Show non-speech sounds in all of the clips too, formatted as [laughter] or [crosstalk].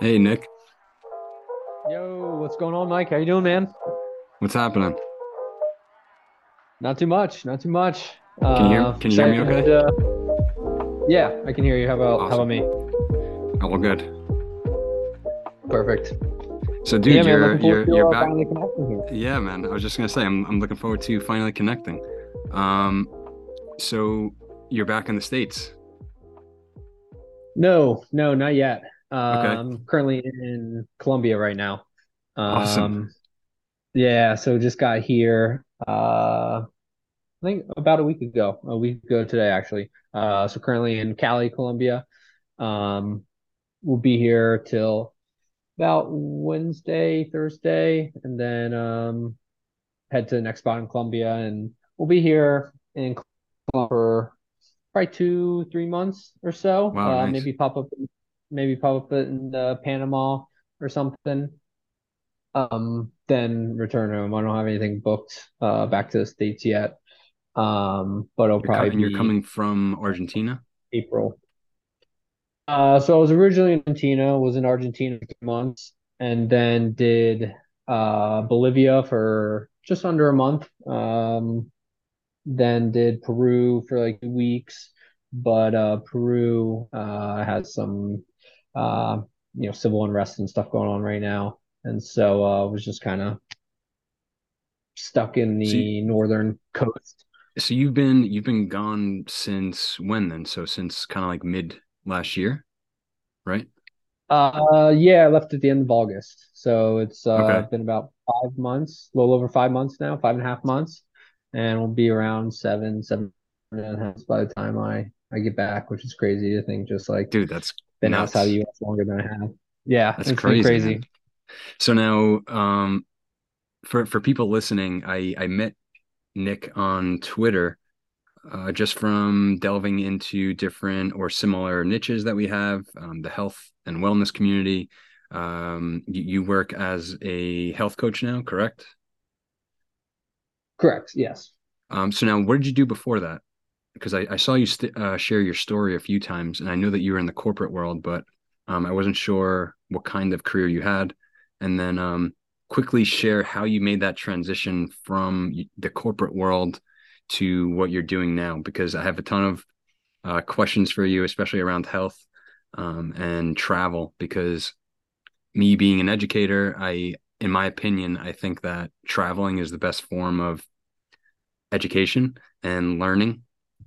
Hey Nick, Yo, what's going on, Mike? How you doing, man? what's happening? Not too much, not too much. Can you hear Uh, can you hear me okay? Uh, yeah, I can hear you. How about how about Awesome. me? All good. Perfect. So Yeah, dude, man, you're forward you're to you're uh, back. Yeah, man. I was just gonna say I'm I'm looking forward to finally connecting. Um, so you're back in the States. No, no, not yet. Okay. Um, currently in Colombia right now. Awesome. Um, yeah, so just got here. Uh, I think about a week ago, a week ago today, actually. Uh, so currently in Cali, Colombia. Um, we'll be here till about Wednesday, Thursday, and then um head to the next spot in Colombia, and we'll be here in Colombia for probably two, three months or so. Wow, Uh, nice. maybe pop up, maybe pop up in uh, Panama or something. Um, then return home. I don't have anything booked uh back to the States yet. Um, but it'll You're probably and you're be coming from Argentina? April. Uh, so I was originally in Argentina, was in Argentina for two months, and then did uh Bolivia for just under a month. Um, then did Peru for like two weeks, but uh Peru uh has some uh you know civil unrest and stuff going on right now, and so uh was just kind of stuck in So you, the northern coast. so you've been you've been gone since when then? So since kind of like mid last year, right? Uh, yeah, I left at the end of August. So it's uh Okay. been about five months, a little over five months now, five and a half months, and we'll be around seven, seven and a half by the time I I get back, which is crazy to think just like Dude, that's been outside the nuts. US longer than I have. Yeah, That's it's crazy, crazy. So now, um, for for people listening, I I met Nick on Twitter, uh, just from delving into different or similar niches that we have, um, the health and wellness community. Um, you, you work as a health coach now, correct? Correct. Yes. Um, so now, what did you do before that? Because I, I saw you st uh, share your story a few times, and I know that you were in the corporate world, but um, I wasn't sure what kind of career you had. And then um, quickly share how you made that transition from the corporate world to what you're doing now, because I have a ton of uh, questions for you, especially around health um, and travel. Because me being an educator, I, in my opinion, I think that traveling is the best form of education and learning.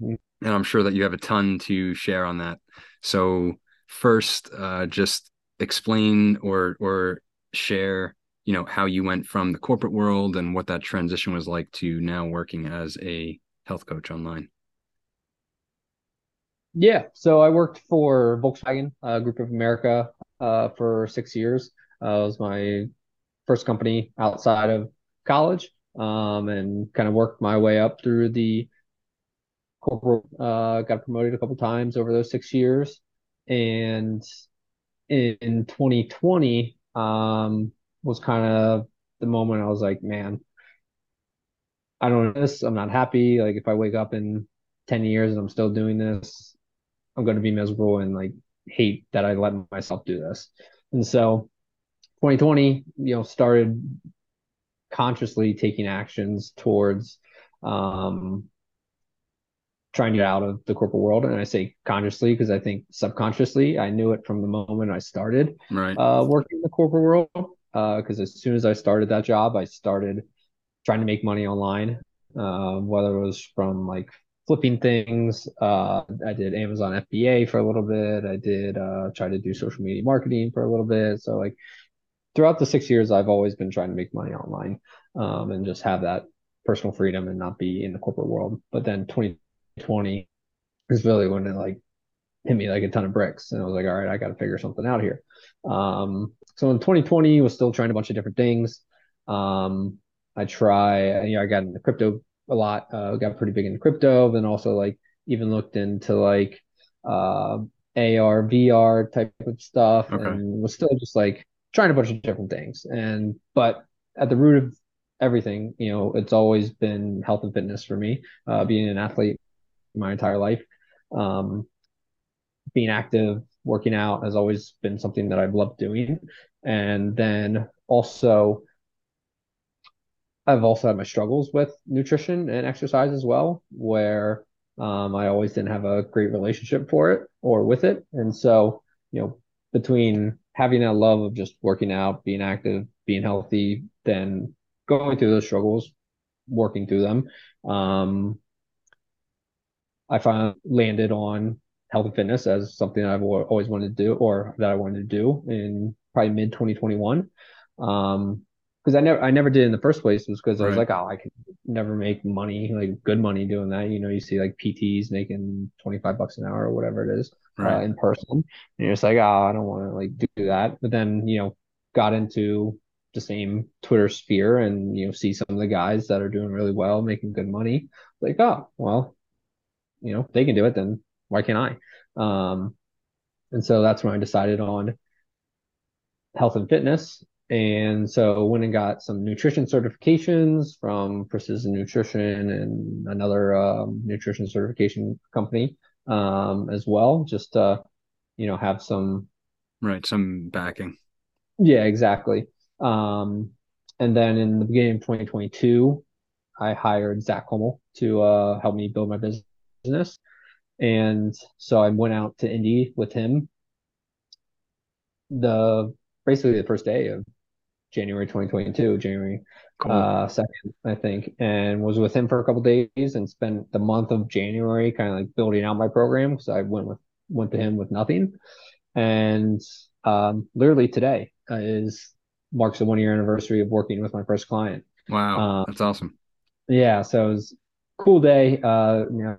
And I'm sure that you have a ton to share on that. So first, uh, just explain or or share, you know, how you went from the corporate world and what that transition was like to now working as a health coach online. Yeah. So I worked for Volkswagen, uh, Group of America, uh, for six years. Uh, it was my first company outside of college, um, and kind of worked my way up through the corporate, uh, got promoted a couple times over those six years. And in 2020, um, was kind of the moment I was like, man, I don't know this. I'm not happy. Like if I wake up in 10 years and I'm still doing this, I'm going to be miserable and like hate that I let myself do this. And so 2020, you know, started consciously taking actions towards um trying to get out of the corporate world. And I say consciously because I think subconsciously I knew it from the moment I started Right. uh, working in the corporate world. Uh, because as soon as I started that job, I started trying to make money online, uh, whether it was from like flipping things. Uh, I did Amazon FBA for a little bit. I did uh, try to do social media marketing for a little bit. So like throughout the six years, I've always been trying to make money online, um, and just have that personal freedom and not be in the corporate world. But then 2020 is really when it like hit me like a ton of bricks, and I was like, all right, I got to figure something out here. Um, so in 2020, was still trying a bunch of different things. Um, I try, you know, I got into crypto a lot. Uh, got pretty big into crypto, then also like even looked into like uh, AR, VR type of stuff, Okay. and was still just like trying a bunch of different things. And but at the root of everything, you know, it's always been health and fitness for me. Uh, being an athlete my entire life, um, being active working out has always been something that I've loved doing. And then also, I've also had my struggles with nutrition and exercise as well, where um, I always didn't have a great relationship for it or with it. And so, you know, between having that love of just working out, being active, being healthy, then going through those struggles, working through them, um, I finally landed on health and fitness as something I've always wanted to do or that I wanted to do in probably mid 2021. Um, because I never I never did in the first place was because I was like, oh, I could never make money, like good money doing that. You know, you see like PTs making 25 bucks an hour or whatever it is uh, right. uh, in person. And you're just like, oh, I don't want to like do that. But then, you know, got into the same Twitter sphere and, you know, see some of the guys that are doing really well, making good money. Like, oh, well, you know, they can do it, then why can't I? Um, and so that's when I decided on health and fitness. And so went and got some nutrition certifications from Precision Nutrition and another um, nutrition certification company um, as well, just to, you know, have some right, some backing. Yeah, exactly. Um, and then in the beginning of 2022, I hired Zach Hummel to uh, help me build my business business. And so I went out to Indy with him the basically the first day of January 2022, January cool. uh, 2nd, I think, and was with him for a couple days and spent the month of January kind of like building out my program because I went with went to him with nothing. And um, literally today is marks the one year anniversary of working with my first client. Wow, um, that's awesome. Yeah, so it was cool day. Uh, you know,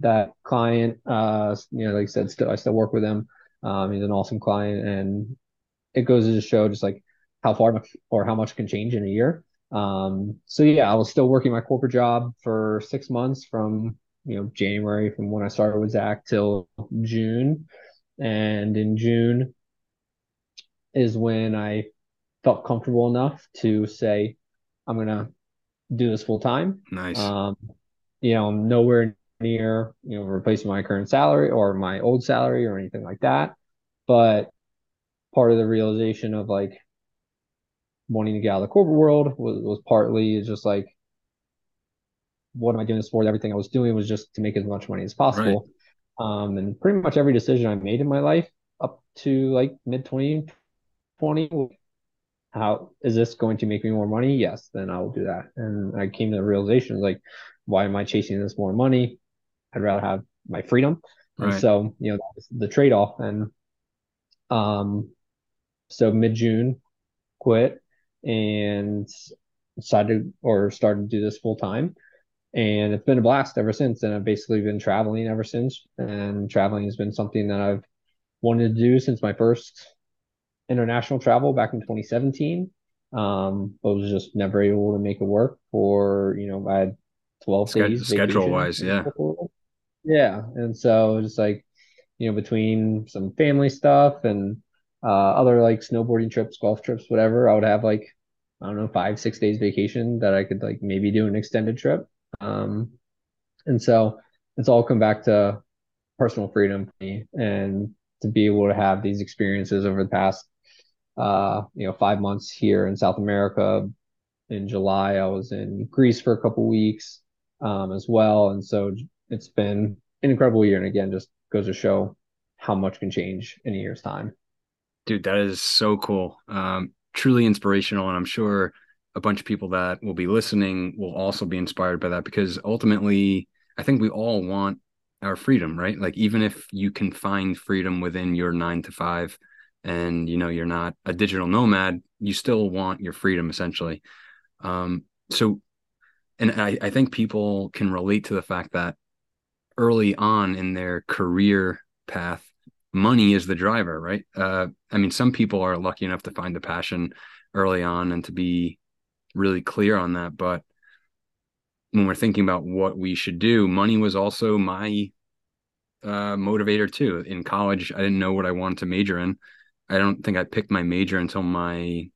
that client, uh, you know, like I said, still I still work with him. Um, he's an awesome client, and it goes to show just like how far much or how much can change in a year. Um, so yeah, I was still working my corporate job for six months from you know January from when I started with Zach till June, and in June is when I felt comfortable enough to say I'm gonna do this full time. Nice. Um, you know, I'm nowhere near, you know, replacing my current salary or my old salary or anything like that. But part of the realization of like wanting to get out of the corporate world was, was partly just like, what am I doing this for? Everything I was doing was just to make as much money as possible. Right. Um, and pretty much every decision I made in my life up to like mid 2020, how is this going to make me more money? Yes, then I will do that. And I came to the realization like, why am I chasing this more money? I'd rather have my freedom. Right. And so, you know, the trade off. And um, so mid June, quit and decided or started to do this full time. And it's been a blast ever since. And I've basically been traveling ever since. And traveling has been something that I've wanted to do since my first international travel back in 2017. Um, but was just never able to make it work for, you know, I had 12 Sched- days. Schedule wise, yeah. Yeah. And so just like, you know, between some family stuff and uh, other like snowboarding trips, golf trips, whatever, I would have like, I don't know, five, six days vacation that I could like maybe do an extended trip. Um, and so it's all come back to personal freedom for me and to be able to have these experiences over the past, uh, you know, five months here in South America. In July, I was in Greece for a couple weeks um, as well. And so it's been an incredible year. And again, just goes to show how much can change in a year's time. Dude, that is so cool. Um, truly inspirational. And I'm sure a bunch of people that will be listening will also be inspired by that because ultimately, I think we all want our freedom, right? Like, even if you can find freedom within your nine to five and you know you're not a digital nomad, you still want your freedom essentially. Um, so and I, I think people can relate to the fact that early on in their career path, money is the driver, right? Uh, I mean, some people are lucky enough to find the passion early on and to be really clear on that. But when we're thinking about what we should do, money was also my uh, motivator too. In college, I didn't know what I wanted to major in. I don't think I picked my major until my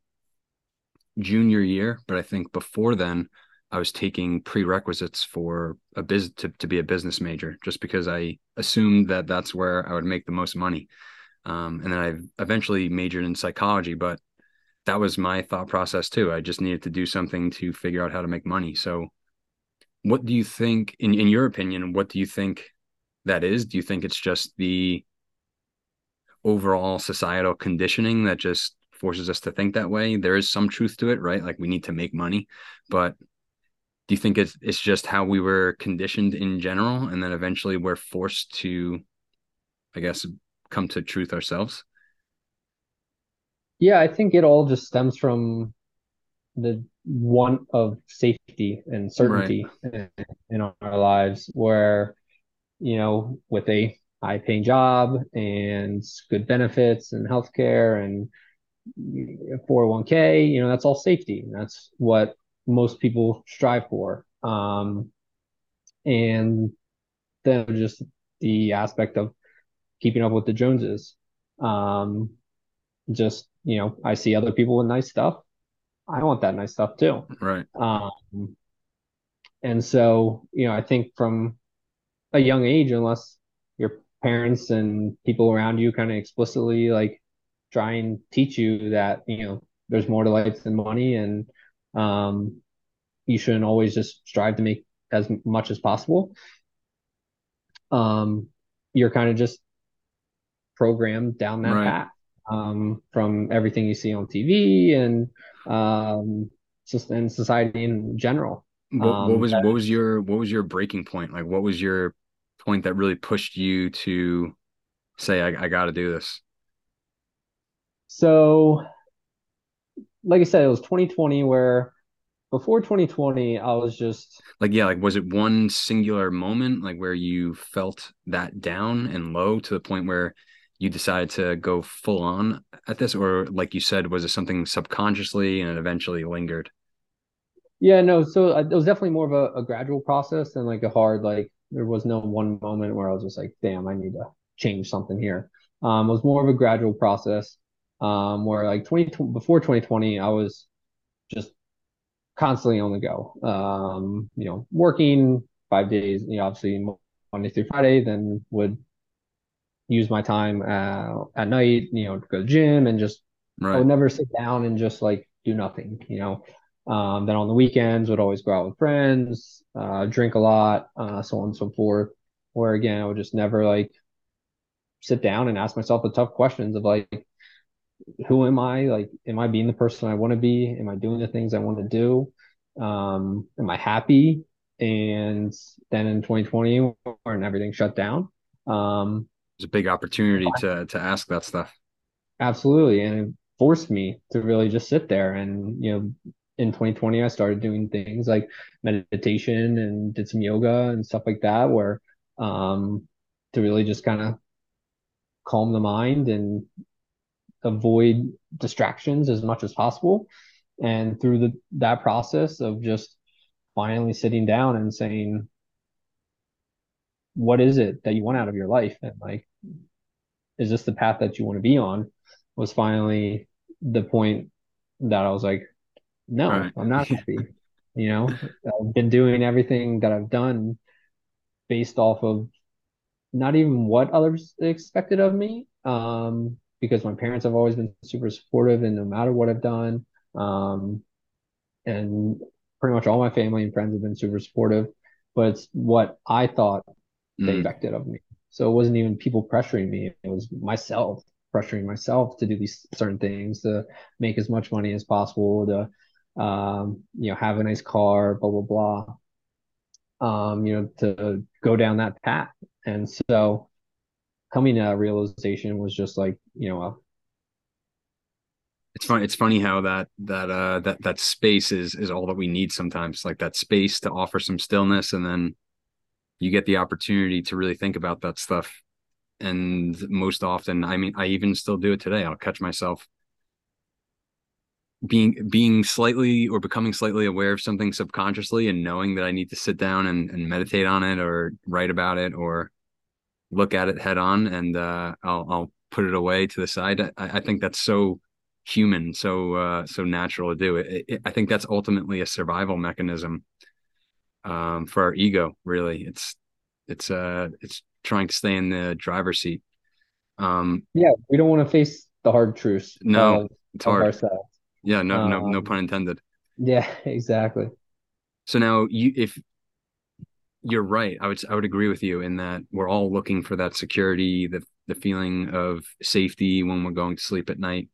junior year, but I think before then, I was taking prerequisites for a biz to, to be a business major just because I assumed that that's where I would make the most money. Um, and then I eventually majored in psychology, but that was my thought process too. I just needed to do something to figure out how to make money. So, what do you think, in, in your opinion, what do you think that is? Do you think it's just the overall societal conditioning that just forces us to think that way? There is some truth to it, right? Like we need to make money, but do you think it's it's just how we were conditioned in general, and then eventually we're forced to, I guess, come to truth ourselves? Yeah, I think it all just stems from the want of safety and certainty right. in, in, our lives, where you know, with a high paying job and good benefits and healthcare and 401k, you know, that's all safety. That's what most people strive for. Um, and then just the aspect of keeping up with the Joneses. Um, just, you know, I see other people with nice stuff. I want that nice stuff too. Right. Um, and so, you know, I think from a young age, unless your parents and people around you kind of explicitly like try and teach you that, you know, there's more to life than money and um, you shouldn't always just strive to make as much as possible. Um, you're kind of just programmed down that right. path um, from everything you see on TV and um, just in society in general. What, what um, was that, what was your what was your breaking point? Like, what was your point that really pushed you to say, "I, I got to do this"? So, like I said, it was 2020 where before 2020 i was just like yeah like was it one singular moment like where you felt that down and low to the point where you decided to go full on at this? Or like you said was it something subconsciously and it eventually lingered? Yeah no so uh, it was definitely more of a, a gradual process than like a hard like there was no one moment where i was just like damn i need to change something here. Um it was more of a gradual process um where like 20 before 2020 i was just constantly on the go. Um, you know, working five days, you know, obviously Monday through Friday, then would use my time uh, at night, you know, to go to the gym and just right. I would never sit down and just like do nothing, you know. Um, then on the weekends would always go out with friends, uh, drink a lot, uh, so on and so forth. Where again, I would just never like sit down and ask myself the tough questions of like, who am I? Like, am I being the person I want to be? Am I doing the things I want to do? Um, am I happy? And then in 2020, when everything shut down, um, it's a big opportunity to to ask that stuff. Absolutely, and it forced me to really just sit there. And you know, in 2020, I started doing things like meditation and did some yoga and stuff like that, where um, to really just kind of calm the mind and avoid distractions as much as possible. And through the that process of just finally sitting down and saying, what is it that you want out of your life? And like, is this the path that you want to be on? Was finally the point that I was like, no, right. I'm not happy. [laughs] you know, I've been doing everything that I've done based off of not even what others expected of me. Um, because my parents have always been super supportive and no matter what I've done. Um, and pretty much all my family and friends have been super supportive, but it's what I thought they mm. expected of me. So it wasn't even people pressuring me. It was myself pressuring myself to do these certain things, to make as much money as possible, to, um, you know, have a nice car, blah, blah, blah. Um, you know, to go down that path. And so coming to that realization was just like, you know, well. it's funny. It's funny how that that uh that that space is is all that we need sometimes. Like that space to offer some stillness, and then you get the opportunity to really think about that stuff. And most often, I mean, I even still do it today. I'll catch myself being being slightly or becoming slightly aware of something subconsciously and knowing that I need to sit down and, and meditate on it or write about it or look at it head on and uh, I'll I'll put it away to the side. I, I think that's so human, so uh, so natural to do it. it. I think that's ultimately a survival mechanism um, for our ego. Really, it's it's uh it's trying to stay in the driver's seat. Um, yeah, we don't want to face the hard truths no, of, it's hard. ourselves. Yeah, no, no, no Um, pun intended. yeah, [laughs] exactly. So now you, if you're right, I would, I would agree with you in that we're all looking for that security, the, the feeling of safety when we're going to sleep at night.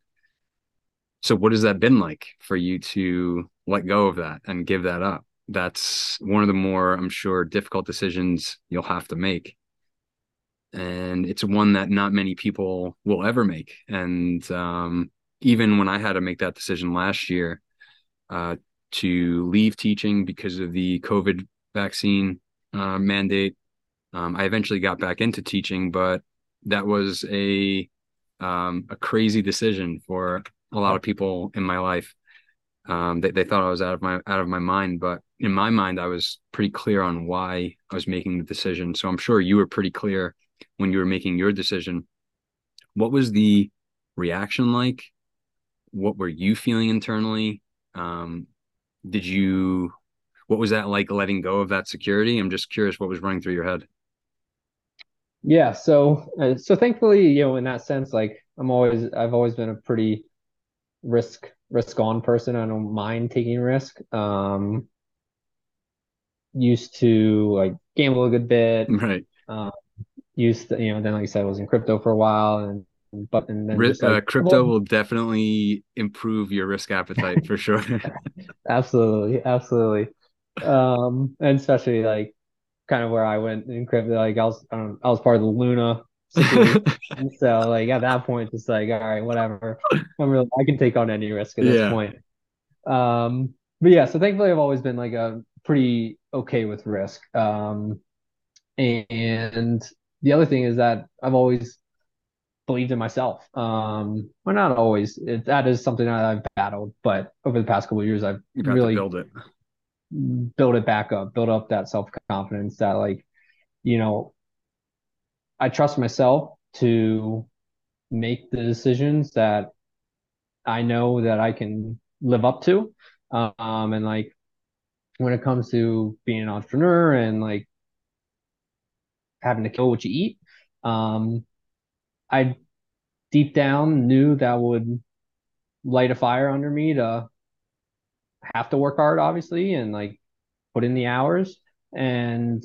So what has that been like for you to let go of that and give that up? That's one of the more, I'm sure, difficult decisions you'll have to make. And it's one that not many people will ever make. And um, even when I had to make that decision last year uh, to leave teaching because of the COVID vaccine uh, mandate, um, I eventually got back into teaching, but that was a um, a crazy decision for a lot of people in my life. Um, they, they thought I was out of my out of my mind, but in my mind, I was pretty clear on why I was making the decision. So I'm sure you were pretty clear when you were making your decision. What was the reaction like? What were you feeling internally? Um, did you? What was that like letting go of that security? I'm just curious what was running through your head. Yeah, so uh, so thankfully, you know, in that sense, like I'm always I've always been a pretty risk risk on person. I don't mind taking risk. Um, used to like gamble a good bit. Right. Um, used to, you know, then like I said, I was in crypto for a while, and but and then just uh, crypto well, will definitely improve your risk appetite for sure. [laughs] absolutely, absolutely. Um, and especially like kind of where I went in crypto. Like I was, um, I was part of the Luna. [laughs] So like at that point, just like, all right, whatever. I'm really, I can take on any risk at this Yeah. point. Um, but yeah, so thankfully I've always been like a pretty okay with risk. Um, and the other thing is that I've always believed in myself. Um, well, not always. It, that is something that I've battled, but over the past couple of years, I've You've had to really build it. Build it back up, build up that self confidence that like, you know, I trust myself to make the decisions that I know that I can live up to. Um, and like when it comes to being an entrepreneur and like having to kill what you eat, um, I deep down knew that would light a fire under me to have to work hard, obviously, and like put in the hours. And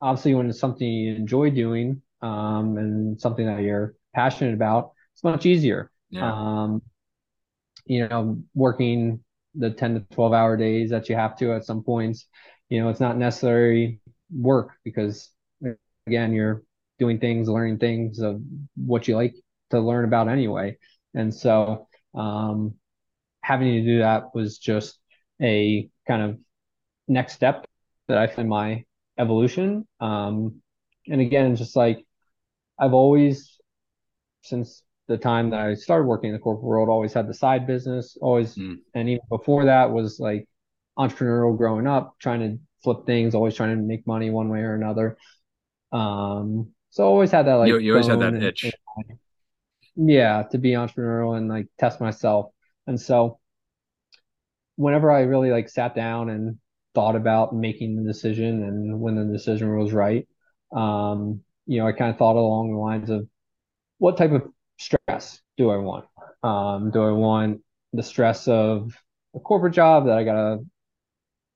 obviously, when it's something you enjoy doing, um, and something that you're passionate about, it's much easier. Yeah. Um, you know, working the 10 to 12 hour days that you have to at some points, you know, it's not necessary work because again, you're doing things, learning things of what you like to learn about anyway. And so, um, having to do that was just a kind of next step that I find my evolution. Um, and again, just like I've always, since the time that I started working in the corporate world, always had the side business, always, Mm. and even before that was like entrepreneurial growing up, trying to flip things, always trying to make money one way or another. Um, so always had that like You you always had that and, itch. and yeah, to be entrepreneurial and like test myself. And so whenever I really like sat down and thought about making the decision and when the decision was right, um, you know, I kind of thought along the lines of what type of stress do I want? Um, do I want the stress of a corporate job that I gotta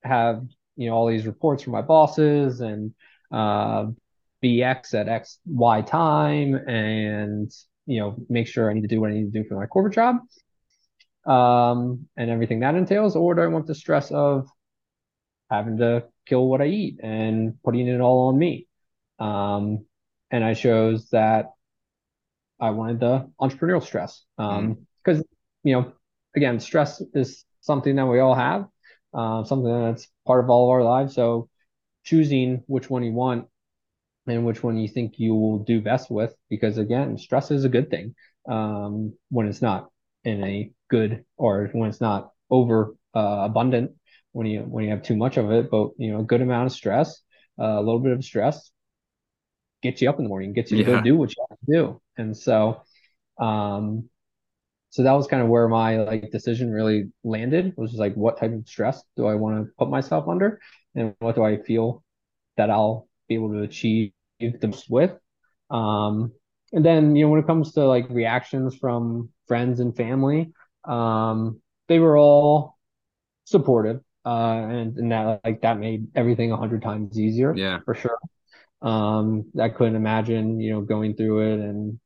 have, you know, all these reports from my bosses and uh, be X at X Y time and you know make sure I need to do what I need to do for my corporate job um, and everything that entails, or do I want the stress of having to kill what I eat and putting it all on me? Um, and I chose that I wanted the entrepreneurial stress. Mm. Um, because you know, again, stress is something that we all have, uh, something that's part of all of our lives. So choosing which one you want and which one you think you will do best with, because again, stress is a good thing. Um, when it's not in a good or when it's not over uh, abundant, when you when you have too much of it, but you know, a good amount of stress, uh, a little bit of stress gets you up in the morning, gets you to go do what you have to do. And so, um, so that was kind of where my like decision really landed, was just like, what type of stress do I want to put myself under, and what do I feel that I'll be able to achieve the most with. Um, and then you know when it comes to like reactions from friends and family, um, they were all supportive, uh, and and that like that made everything a hundred times easier Yeah. for sure. Um, I couldn't imagine you know going through it and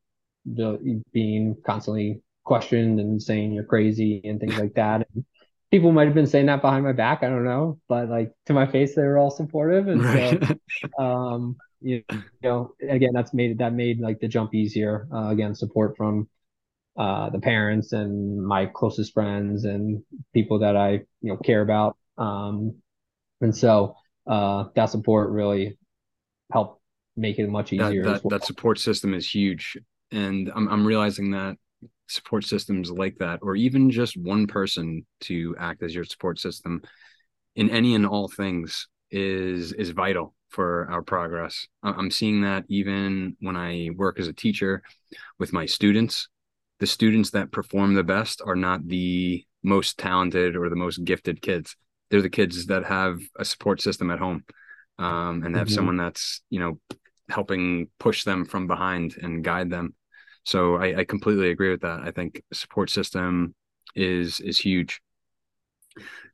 the, being constantly questioned and saying you're crazy and things [laughs] like that. And people might have been saying that behind my back. I don't know, but like to my face, they were all supportive, and Right. so [laughs] um, you know, again, that's made that made like the jump easier. Uh, again, support from uh, the parents and my closest friends and people that I you know care about. Um, and so uh, that support really helped make it much easier that that well. support system is huge. And I'm I'm realizing that support systems like that, or even just one person to act as your support system in any and all things is is vital for our progress. I'm seeing that even when I work as a teacher with my students. The students that perform the best are not the most talented or the most gifted kids. They're the kids that have a support system at home, um, and have Mhm. someone that's you know helping push them from behind and guide them. So I, I completely agree with that. I think support system is is huge.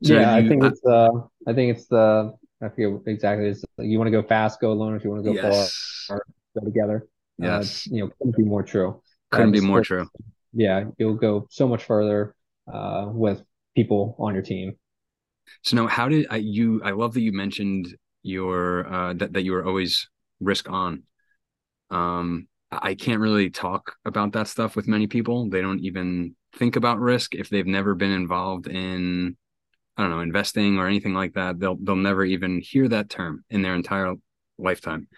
So Yeah, I think uh, it's uh I think it's the I forget exactly it's like you want to go fast, go alone. If you want to go far, yes, go together. Uh, yes, you know couldn't be more true. Uh, couldn't the be more true. Yeah, you'll go so much further uh with people on your team. So now, how did I, you? I love that you mentioned your uh, that that you were always risk on. Um, I can't really talk about that stuff with many people. They don't even think about risk if they've never been involved in I don't know, investing or anything like that, they'll they'll never even hear that term in their entire lifetime.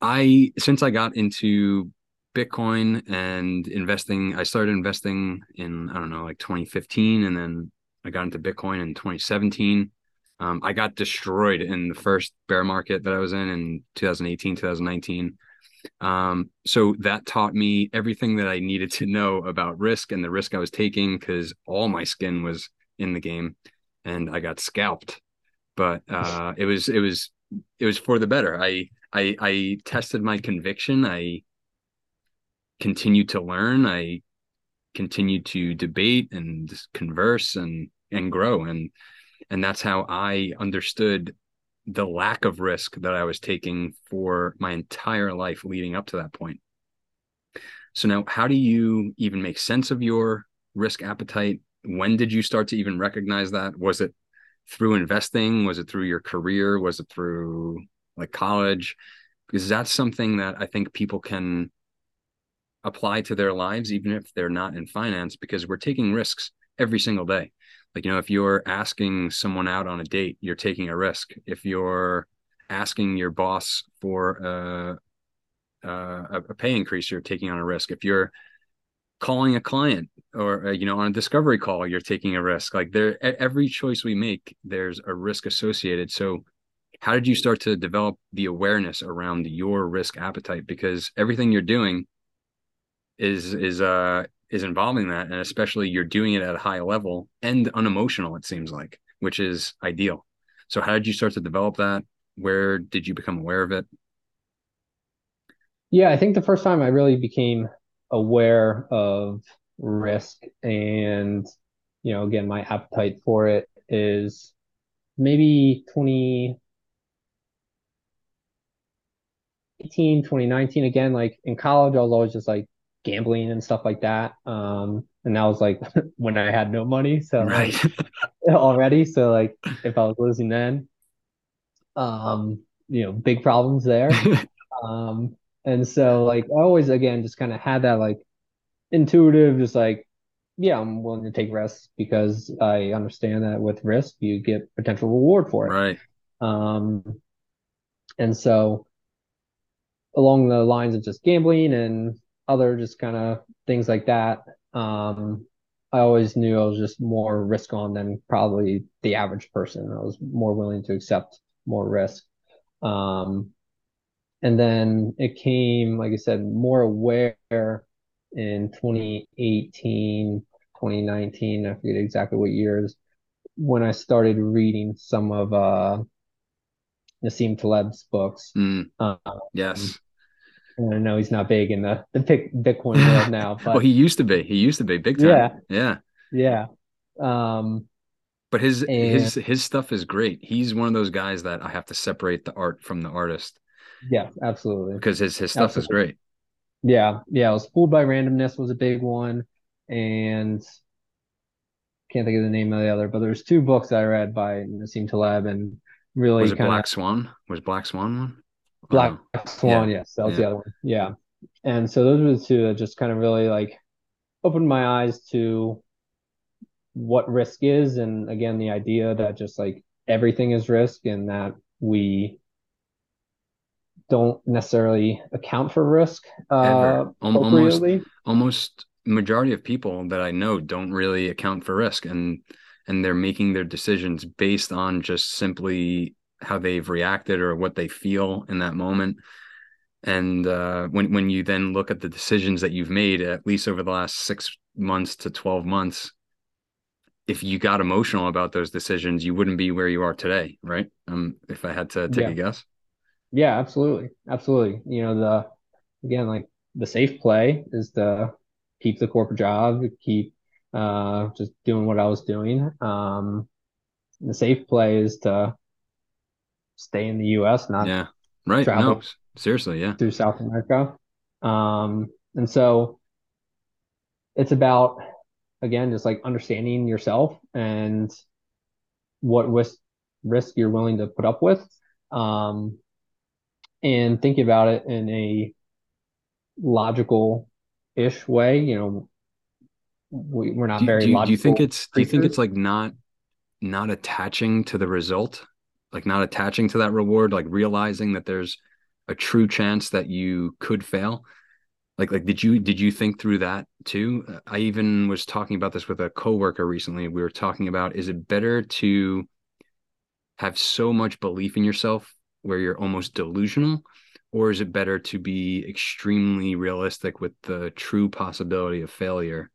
I since I got into Bitcoin and investing, I started investing in I don't know, like 2015 and then I got into Bitcoin in 2017. Um, I got destroyed in the first bear market that I was in in 2018, 2019. Um, so that taught me everything that I needed to know about risk and the risk I was taking because all my skin was in the game and I got scalped. But uh, it was it was it was for the better. I I I tested my conviction. I continued to learn. I continued to debate and converse and and grow and and that's how I understood the lack of risk that I was taking for my entire life leading up to that point. So now, how do you even make sense of your risk appetite? When did you start to even recognize that? Was it through investing? Was it through your career? Was it through like college? Because that's something that I think people can apply to their lives, even if they're not in finance, because we're taking risks every single day. Like, you know, if you're asking someone out on a date, you're taking a risk. If you're asking your boss for a, a, a pay increase, you're taking on a risk. If you're calling a client or uh, you know on a discovery call you're taking a risk like there every choice we make there's a risk associated so how did you start to develop the awareness around your risk appetite because everything you're doing is is uh is involving that and especially you're doing it at a high level and unemotional it seems like which is ideal. So how did you start to develop that? Where did you become aware of it? Yeah, I think the first time I really became aware of risk and you know again my appetite for it is maybe 20 2018, 2019 again, like in college, I was always just like gambling and stuff like that. Um, and that was like [laughs] when I had no money. So right like [laughs] already, so like if I was losing then, um, you know, big problems there. [laughs] Um, and so like I always again just kind of had that like intuitive, just like, yeah, I'm willing to take risks because I understand that with risk you get potential reward for it. right Um, and so along the lines of just gambling and other just kind of things like that. Um, I always knew I was just more risk on than probably the average person. I was more willing to accept more risk. Um, and then it came, like I said, more aware in 2018, 2019. I forget exactly what years when I started reading some of uh, Nassim Taleb's books. mm, Um, yes I know he's not big in the the Bitcoin [laughs] world now, but well, he used to be. He used to be big time. Yeah, yeah, yeah. Um, but his and, his his stuff is great. He's one of those guys that I have to separate the art from the artist. Yeah, absolutely. Because his his stuff absolutely. is great. Yeah, yeah. I was fooled by randomness was a big one, and can't think of the name of the other, but there's two books that I read by Nassim Taleb and really was it Black Swan? Was Black Swan one? Black oh. Swan, yeah. yes, that was yeah. the other one. Yeah, and so those were the two that just kind of really like opened my eyes to what risk is, and again the idea that just like everything is risk, and that we don't necessarily account for risk uh, almost almost majority of people that I know don't really account for risk and and they're making their decisions based on just simply how they've reacted or what they feel in that moment. And uh, when when you then look at the decisions that you've made, at least over the last six months to twelve months, if you got emotional about those decisions, you wouldn't be where you are today, right? Um, if I had to take yeah. a guess. Yeah, absolutely, absolutely. You know, the again, like the safe play is to keep the corporate job, keep uh, just doing what I was doing. Um, the safe play is to stay in the U.S., not yeah, right. Travel no, seriously, yeah, through South America. Um, and so it's about again just like understanding yourself and what risk risk you're willing to put up with, um, and thinking about it in a logical ish way. You know, we, we're not do, very. Do, do you think it's? Creatures. Do you think it's like not not attaching to the result, like not attaching to that reward, like realizing that there's a true chance that you could fail? Like, like did you did you think through that too? I even was talking about this with a coworker recently. We were talking about is it better to have so much belief in yourself where you're almost delusional or is it better to be extremely realistic with the true possibility of failure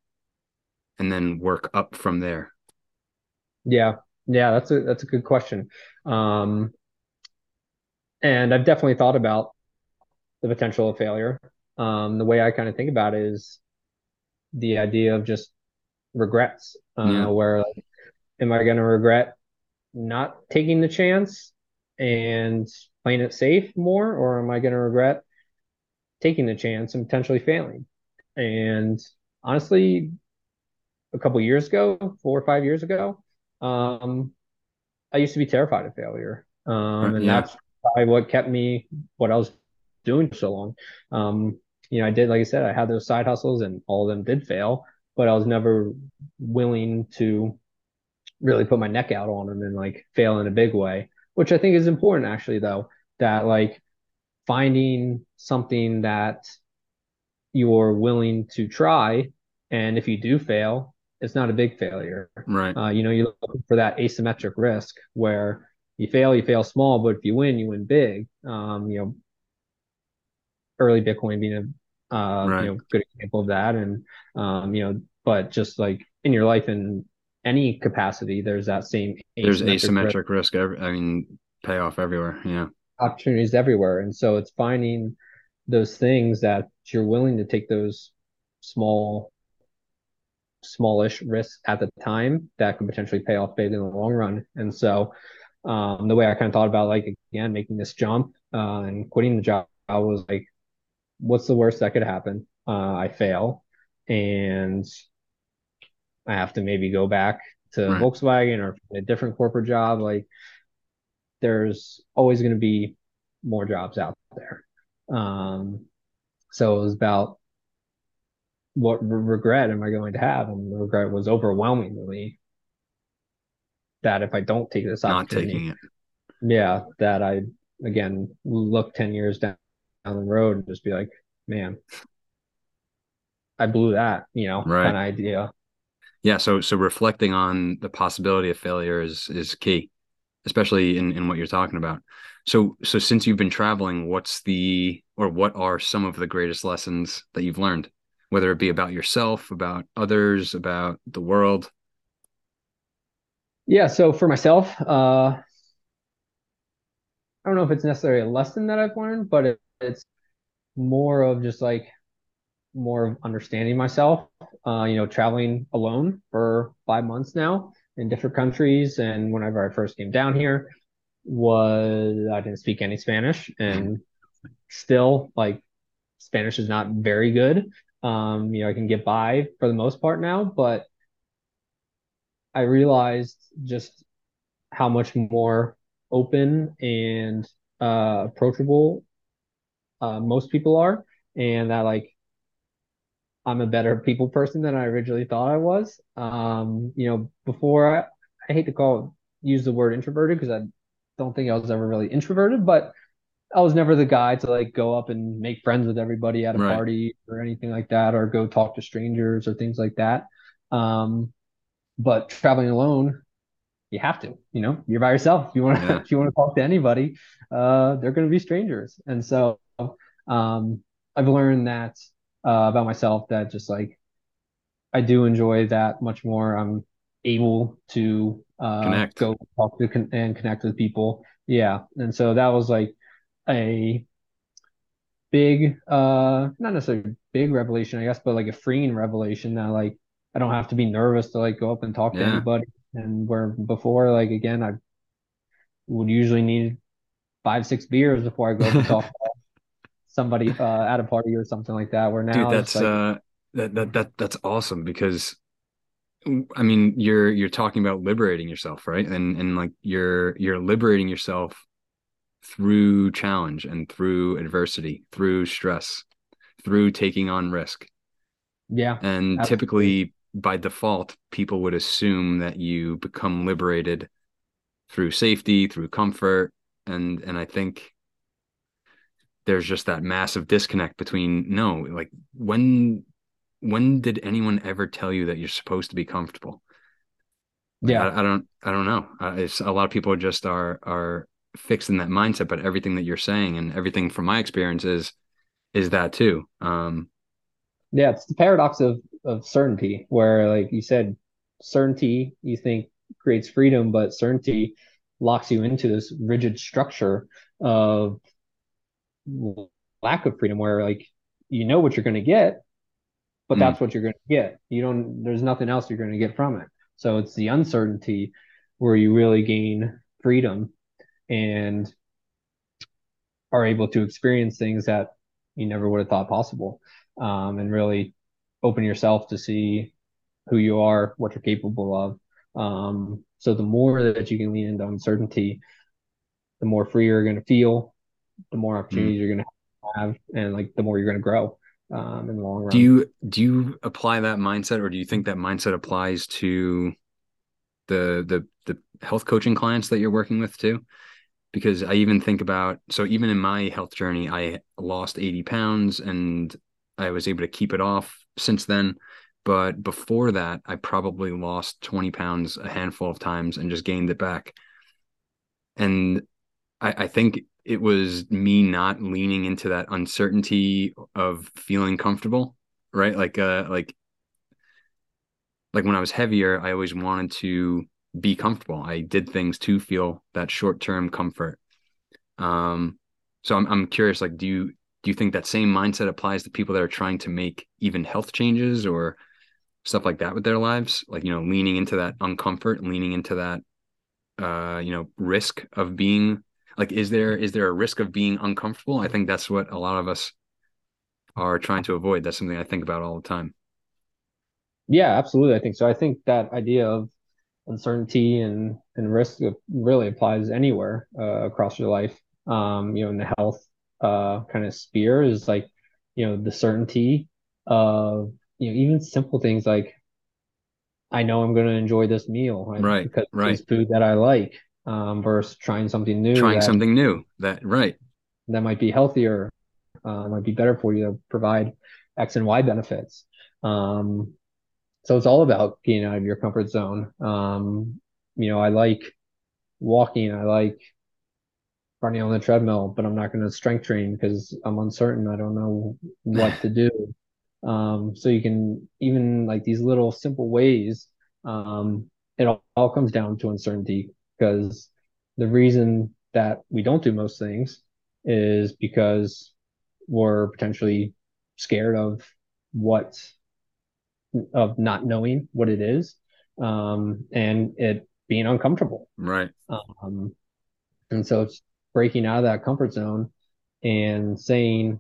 and then work up from there yeah yeah that's a that's a good question um and i've definitely thought about the potential of failure um the way i kind of think about it is the idea of just regrets uh, yeah. where like, am i going to regret not taking the chance and playing it safe more, or am I going to regret taking the chance and potentially failing? And honestly, a couple years ago, four or five years ago, um, I used to be terrified of failure, um, and yeah. that's probably what kept me what I was doing for so long. Um, you know, I did, like I said, I had those side hustles, and all of them did fail, but I was never willing to really put my neck out on them and like fail in a big way which I think is important actually though, that like finding something that you're willing to try and if you do fail, it's not a big failure. Right. Uh, you know, you're looking for that asymmetric risk where you fail, you fail small, but if you win, you win big. Um, you know, early Bitcoin being a uh, right. you know good example of that, and um, you know, but just like in your life and any capacity, there's that same there's asymmetric risk. risk every, I mean, payoff everywhere. Yeah, opportunities everywhere, and so it's finding those things that you're willing to take those small, smallish risks at the time that could potentially pay off big in the long run. And so, um, the way I kind of thought about like again making this jump uh, and quitting the job, I was like, what's the worst that could happen? Uh, I fail, and I have to maybe go back to right. Volkswagen or a different corporate job. Like there's always going to be more jobs out there. Um, so it was about what re- regret am I going to have? And the regret was overwhelmingly that if I don't take this opportunity. not taking it, yeah, that I again look 10 years down, down the road and just be like, man, I blew that, you know, right. of idea yeah so so reflecting on the possibility of failure is is key especially in in what you're talking about so so since you've been traveling what's the or what are some of the greatest lessons that you've learned whether it be about yourself about others about the world yeah so for myself uh i don't know if it's necessarily a lesson that i've learned but it, it's more of just like more of understanding myself. Uh, you know, traveling alone for five months now in different countries, and whenever I first came down here, was I didn't speak any Spanish, and still like Spanish is not very good. Um, you know, I can get by for the most part now, but I realized just how much more open and uh, approachable uh, most people are, and that like I'm a better people person than I originally thought I was. Um, you know, before I, I hate to call use the word introverted because I don't think I was ever really introverted, but I was never the guy to like go up and make friends with everybody at a Right. party or anything like that, or go talk to strangers or things like that. Um, but traveling alone, you have to, you know, you're by yourself. If you want to, Yeah. if [laughs] you want to talk to anybody, uh, they're going to be strangers. And so, um, I've learned that, uh, about myself that just like, I do enjoy that much more. I'm able to, uh, Connect. go talk to con- and connect with people. Yeah. And so that was like a big, uh, not necessarily big revelation, I guess, but like a freeing revelation that like, I don't have to be nervous to like go up and talk to anybody. And where before, like again, I would usually need five, six beers before I go up and talk [laughs] to somebody uh, at a party or something like that. Where now it's that's like, uh that that that that's awesome because I mean you're you're talking about liberating yourself, right? And and like you're you're liberating yourself through challenge and through adversity, through stress, through taking on risk. yeah, And absolutely. typically by default, people would assume that you become liberated through safety, through comfort, and and I think there's just that massive disconnect between no, like when when did anyone ever tell you that you're supposed to be comfortable? Yeah. I, I don't I don't know. Uh, it's a lot of people just are are fixed in that mindset, but everything that you're saying and everything from my experience is is that too. Um, Yeah. It's the paradox of, of certainty, where like you said, certainty you think creates freedom, but certainty locks you into this rigid structure of lack of freedom where like you know what you're going to get but mm, that's what you're going to get you don't there's nothing else you're going to get from it so it's the uncertainty where you really gain freedom and are able to experience things that you never would have thought possible um, and really open yourself to see who you are what you're capable of um, so the more that you can lean into uncertainty the more free you're going to feel the more mm. opportunities you're going to have and like the more you're going to grow um, in the long run. Do you do you apply that mindset, or do you think that mindset applies to the the the health coaching clients that you're working with too? Because I even think about so even in my health journey, I lost 80 pounds and I was able to keep it off since then. But before that, I probably lost 20 pounds a handful of times and just gained it back. And I, I think it was me not leaning into that uncertainty of feeling comfortable, right? Like uh like like when I was heavier, I always wanted to be comfortable. I did things to feel that short-term comfort. Um so I'm I'm curious like do you do you think that same mindset applies to people that are trying to make even health changes or stuff like that with their lives? Like, you know, leaning into that uncomfort, leaning into that uh, you know, risk of being like is there is there a risk of being uncomfortable? I think that's what a lot of us are trying to avoid. That's something I think about all the time. Yeah, absolutely. I think so. I think that idea of uncertainty and and risk really applies anywhere uh, across your life. Um, you know, in the health uh, kind of sphere is like, you know, the certainty of you know even simple things like I know I'm going to enjoy this meal right, Right, because right. it's food that I like um, versus trying something new Trying that something new. That right. that might be healthier, uh, might be better for you to provide X and Y benefits. Um, so it's all about getting out of your comfort zone. Um, you know, I like walking, I like running on the treadmill, but I'm not going to strength train because I'm uncertain. I don't know what to do. Um, so you can even like these little simple ways. Um, it all, all comes down to uncertainty because the reason that we don't do most things is because we're potentially scared of what of not knowing what it is um, and it being uncomfortable. Right. Um, and so it's breaking out of that comfort zone and saying,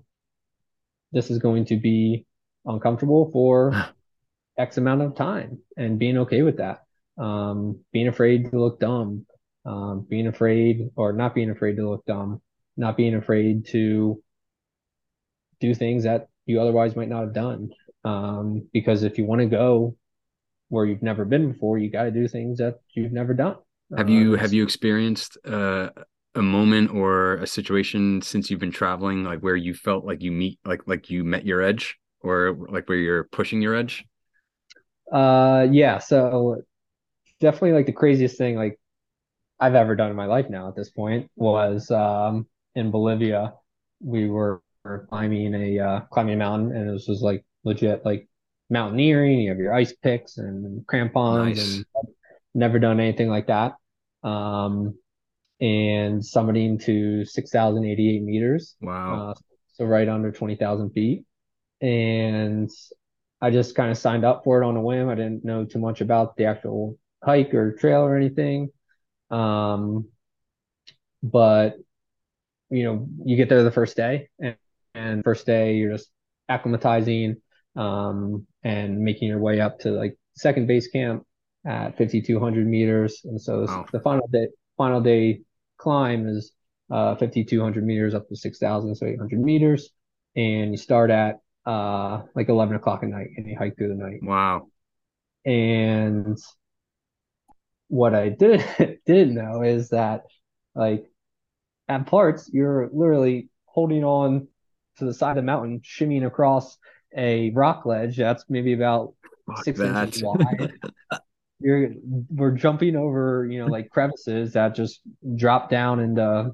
this is going to be uncomfortable for [sighs] X amount of time and being okay with that. Um, being afraid to look dumb, um, being afraid or not being afraid to look dumb, not being afraid to do things that you otherwise might not have done. Um, because if you want to go where you've never been before, you got to do things that you've never done. Have you um, have you experienced uh, a moment or a situation since you've been traveling, like where you felt like you meet like like you met your edge, or like where you're pushing your edge? Uh, yeah. So definitely like the craziest thing like I've ever done in my life now at this point was um in Bolivia. We were climbing a uh, climbing a mountain, and it was just like legit like mountaineering. You have your ice picks and crampons, nice. and never done anything like that. Um, and summiting to 6,088 meters. Wow. Uh, so right under 20,000 feet. And I just kind of signed up for it on a whim. I didn't know too much about the actual hike or trail or anything. Um, but you know, you get there the first day, and, and first day you're just acclimatizing um, and making your way up to like second base camp at 5,200 meters. And so wow. the final day, final day climb is uh, 5,200 meters up to 6,800 meters, and you start at uh, like 11 o'clock at night and you hike through the night. Wow. And what I did [laughs] didn't know is that like at parts you're literally holding on to the side of the mountain, shimmying across a rock ledge that's maybe about Fuck six that. inches wide. [laughs] You're we're jumping over, you know, like crevices that just drop down into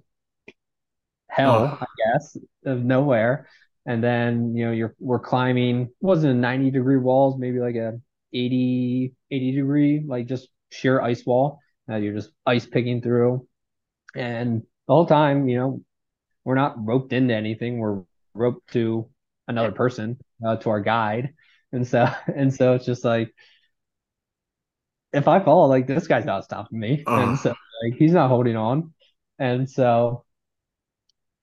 hell, oh. I guess, of nowhere. And then, you know, you're we're climbing wasn't a 90 degree walls, maybe like a 80, 80 degree, like just sheer ice wall that you're just ice picking through. And the whole time, you know, we're not roped into anything. We're roped to another person, uh, to our guide. And so, [laughs] and so it's just like, if I fall, like this guy's not stopping me. And so like he's not holding on. And so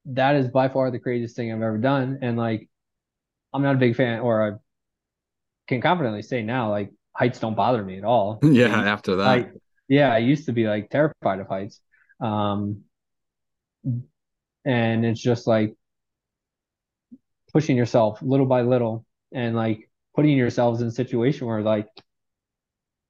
that is by far the craziest thing I've ever done. And like I'm not a big fan or I can confidently say now, like heights don't bother me at all. [laughs] Yeah, after that. I, yeah, I used to be like terrified of heights. Um and it's just like pushing yourself little by little and like putting yourselves in a situation where like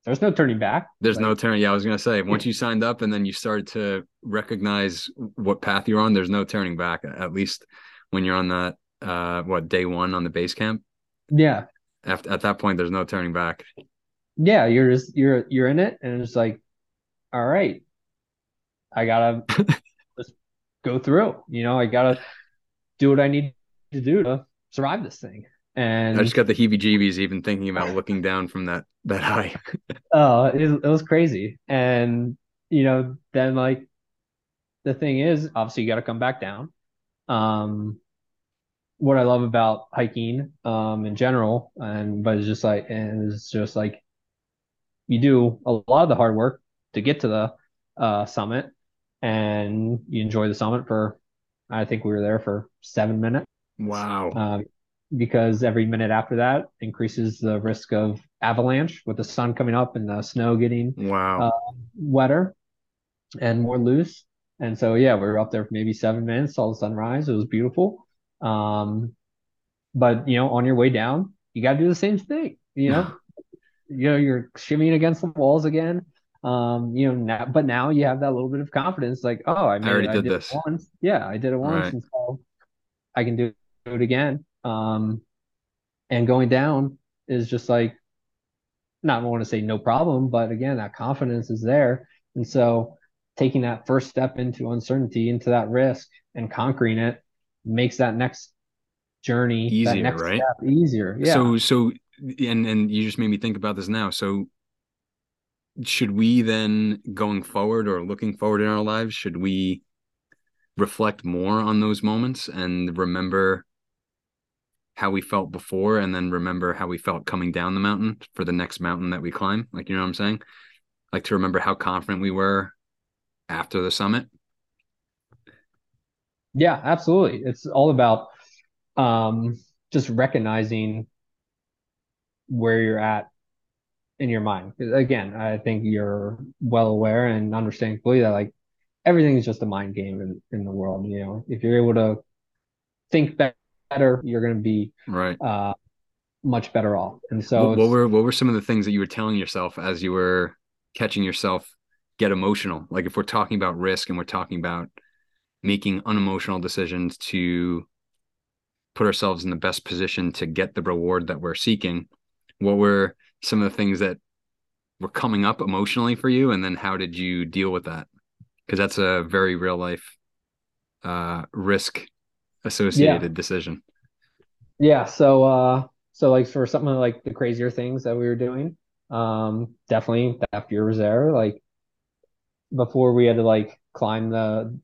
there's no turning back. There's like, no turning. Yeah, I was gonna say once you signed up and then you started to recognize what path you're on, there's no turning back. At least when you're on that uh what day one on the base camp. Yeah. After at that point, there's no turning back. Yeah, you're just you're you're in it, and it's like, all right, I gotta [laughs] just go through. You know, I gotta do what I need to do to survive this thing. And I just got the heebie-jeebies even thinking about looking down from that that high. [laughs] oh, it, it was crazy. And you know, then like the thing is, obviously, you got to come back down. Um, what I love about hiking, um, in general, and but it's just like, and it's just like you do a lot of the hard work to get to the uh, summit, and you enjoy the summit for. I think we were there for seven minutes. Wow. Um, because every minute after that increases the risk of avalanche with the sun coming up and the snow getting wow uh, wetter and more loose. And so yeah, we were up there for maybe seven minutes, saw the sunrise. It was beautiful. Um, but you know, on your way down, you got to do the same thing. You know, [sighs] you know, you're shimmying against the walls again. Um, you know, now, but now you have that little bit of confidence, like, oh, I, made I already it. did, I did this once. Yeah, I did it once, right. and so I can do it again. Um, and going down is just like, not want to say no problem, but again, that confidence is there. And so taking that first step into uncertainty, into that risk and conquering it makes that next journey easier, next right? easier. Yeah. So, so, and, and you just made me think about this now. So should we then going forward or looking forward in our lives, should we reflect more on those moments and remember how we felt before and then remember how we felt coming down the mountain for the next mountain that we climb. Like, you know what I'm saying? Like to remember how confident we were after the summit. Yeah, absolutely. It's all about um, just recognizing where you're at in your mind. Again, I think you're well aware and understanding fully that like everything is just a mind game in, in the world. You know, if you're able to think better, you're going to be right. Uh, much better off. And so, what, what were what were some of the things that you were telling yourself as you were catching yourself get emotional? Like if we're talking about risk and we're talking about making unemotional decisions to put ourselves in the best position to get the reward that we're seeking, what were some of the things that were coming up emotionally for you, and then how did you deal with that? Because that's a very real life uh, risk associated yeah. decision. Yeah. So, uh, so like for something like the crazier things that we were doing, um, definitely that fear was there. Like before we had to like climb the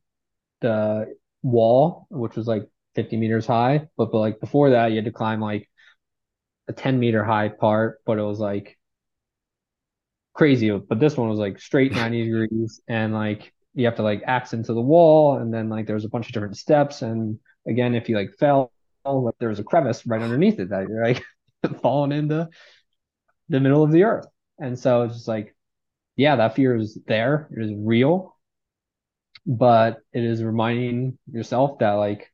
the wall, which was like 50 meters high, but, but like before that, you had to climb like a 10 meter high part, but it was like crazy. But this one was like straight [laughs] 90 degrees and like you have to like axe into the wall and then like there's a bunch of different steps and again if you like fell like there was a crevice right underneath it that you're like [laughs] falling into the middle of the earth. And so it's just like yeah that fear is there. It is real. But it is reminding yourself that like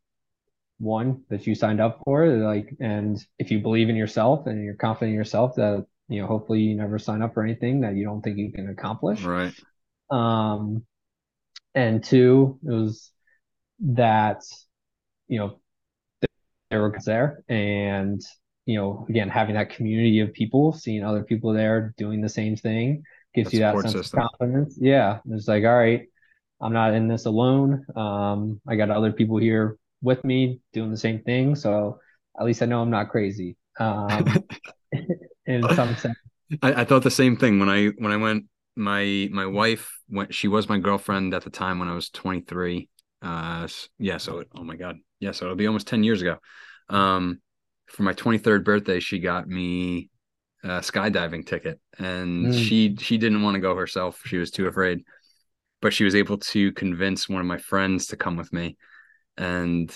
one that you signed up for like and if you believe in yourself and you're confident in yourself that you know hopefully you never sign up for anything that you don't think you can accomplish. Right. Um and two it was that you know there were there and you know again having that community of people seeing other people there doing the same thing gives you that sense system. of confidence. Yeah it's like all right i'm not in this alone. Um i got other people here with me doing the same thing so at least i know i'm not crazy. Um [laughs] in some sense. I, I thought the same thing. When i when i went my my wife went she was my girlfriend at the time when i was 23 uh yeah so it, oh my god. Yeah so it'll be almost 10 years ago. Um for my 23rd birthday she got me a skydiving ticket and mm. she she didn't want to go herself. She was too afraid. But she was able to convince one of my friends to come with me and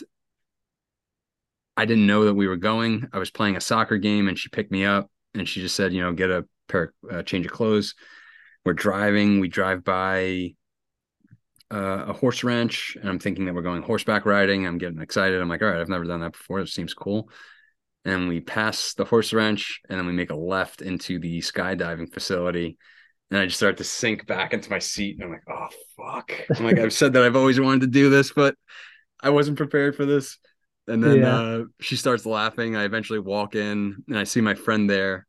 i didn't know that we were going. I was playing a soccer game and she picked me up and she just said you know get a pair uh, change of clothes. We're driving. We drive by uh, a horse ranch and i'm thinking that we're going horseback riding i'm getting excited i'm like all right i've never done that before it seems cool and we pass the horse ranch and then we make a left into the skydiving facility and i just start to sink back into my seat and i'm like oh fuck i'm like i've said that i've always wanted to do this but i wasn't prepared for this and then yeah. uh, she starts laughing i eventually walk in and i see my friend there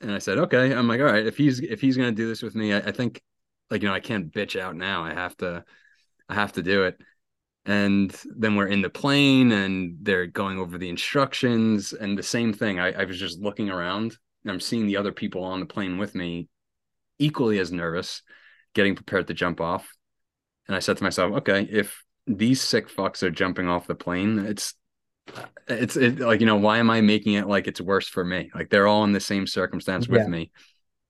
and I said, okay. I'm like, all right, if he's if he's gonna do this with me, I, I think like you know, I can't bitch out now. I have to I have to do it. And then we're in the plane and they're going over the instructions and the same thing. I, I was just looking around and I'm seeing the other people on the plane with me equally as nervous, getting prepared to jump off. And I said to myself, okay, if these sick fucks are jumping off the plane, it's it's it, like you know why am i making it like it's worse for me like they're all in the same circumstance with yeah. me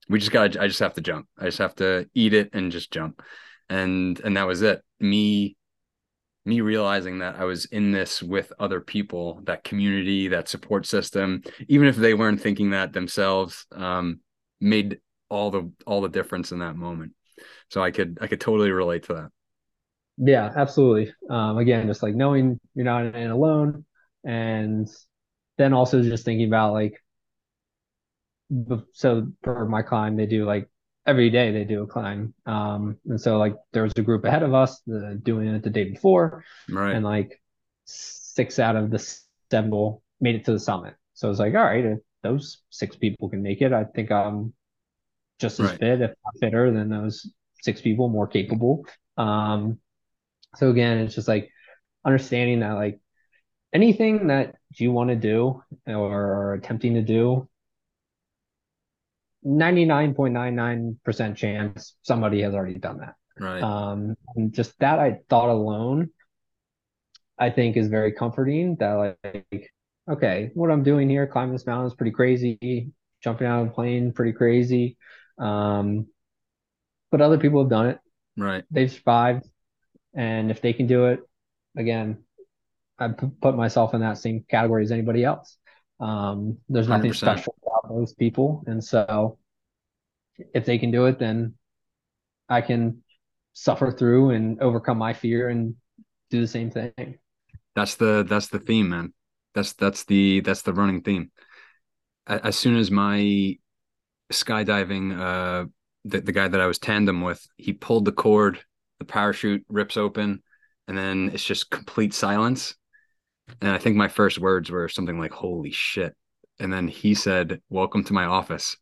we just got i just have to jump. I just have to eat it and just jump. And and that was it. Me me realizing that i was in this with other people that community that support system even if they weren't thinking that themselves um made all the all the difference in that moment. So i could i could totally relate to that. Yeah absolutely. Um again just like knowing you're not in alone and then also just thinking about like so for my climb they do like every day they do a climb. Um and so like there was a group ahead of us doing it the day before right. and like six out of the seven made it to the summit. So it's like all right if those six people can make it i think i'm just as right. fit if not fitter than those six people more capable. Um so again it's just like understanding that like anything that you want to do or are attempting to do 99.99% chance somebody has already done that right um and just that i thought alone i think is very comforting that like okay, what I'm doing here, climbing this mountain is pretty crazy, jumping out of a plane, pretty crazy. Um, but other people have done it. Right. They've survived. And if they can do it, again, I put myself in that same category as anybody else. Um, there's nothing 100%. special about those people. And so if they can do it, then I can suffer through and overcome my fear and do the same thing. That's the that's the theme, man. That's that's the that's the running theme. As soon as my skydiving, uh, the, the guy that I was tandem with, he pulled the cord, the parachute rips open, and then it's just complete silence. And I think my first words were something like "Holy shit!" And then he said, "Welcome to my office."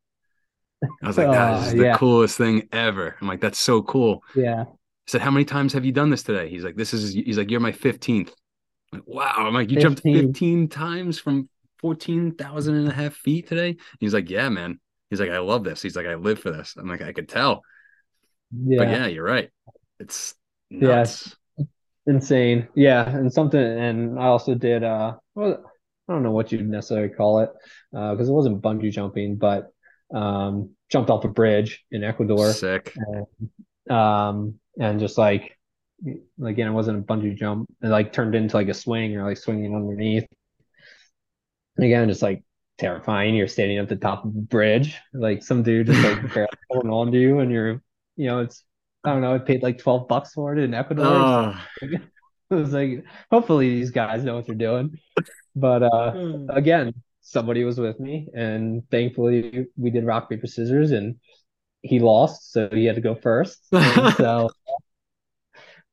I was like, "That is the yeah. coolest thing ever." I'm like, "That's so cool." Yeah. I said, "How many times have you done this today?" He's like, "This is." He's like, "You're my 15th." I'm like, wow. I'm like, "You 15. jumped 15 times from 14,000 and a half feet today?" He's like, "Yeah, man." He's like, "I love this." He's like, "I live for this." I'm like, "I could tell." Yeah. But yeah, you're right. It's nuts. Insane. Yeah, and something. And I also did. uh Well, I don't know what you'd necessarily call it uh, because uh, it wasn't bungee jumping, but um, jumped off a bridge in Ecuador. Sick. And, um, and just like again, it wasn't a bungee jump. It like turned into like a swing or like swinging underneath. And again, just like terrifying. You're standing at the top of a bridge, like some dude just like [laughs] pulling on to you, and you're, you know, it's I don't know. I paid like twelve bucks for it in Ecuador. Oh. [laughs] it was like, hopefully these guys know what they're doing. But uh, hmm. again, somebody was with me, and thankfully we did rock paper scissors, and he lost, so he had to go first. [laughs] so,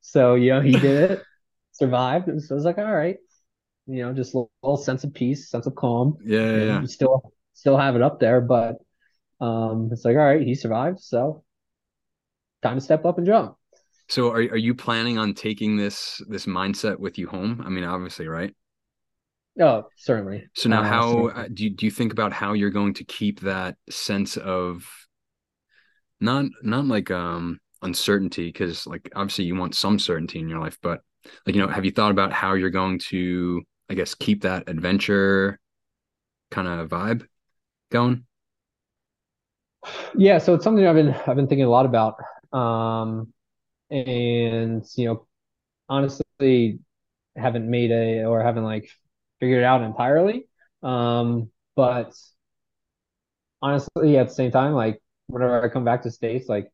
so you know, he did it, survived, and so I was like, all right, you know, just a little, little sense of peace, sense of calm. Yeah, yeah. You still still have it up there, but um, it's like, all right, he survived, so time to step up and jump. So are are you planning on taking this this mindset with you home? I mean, obviously, right? Oh, certainly. So now, uh, how uh, do you, do you think about how you're going to keep that sense of not not like um uncertainty because like obviously you want some certainty in your life, but like you know, have you thought about how you're going to I guess keep that adventure kind of vibe going? Yeah, so it's something I've been I've been thinking a lot about. Um and you know, honestly haven't made a or haven't like figured it out entirely. Um but honestly at the same time, like whenever I come back to states, like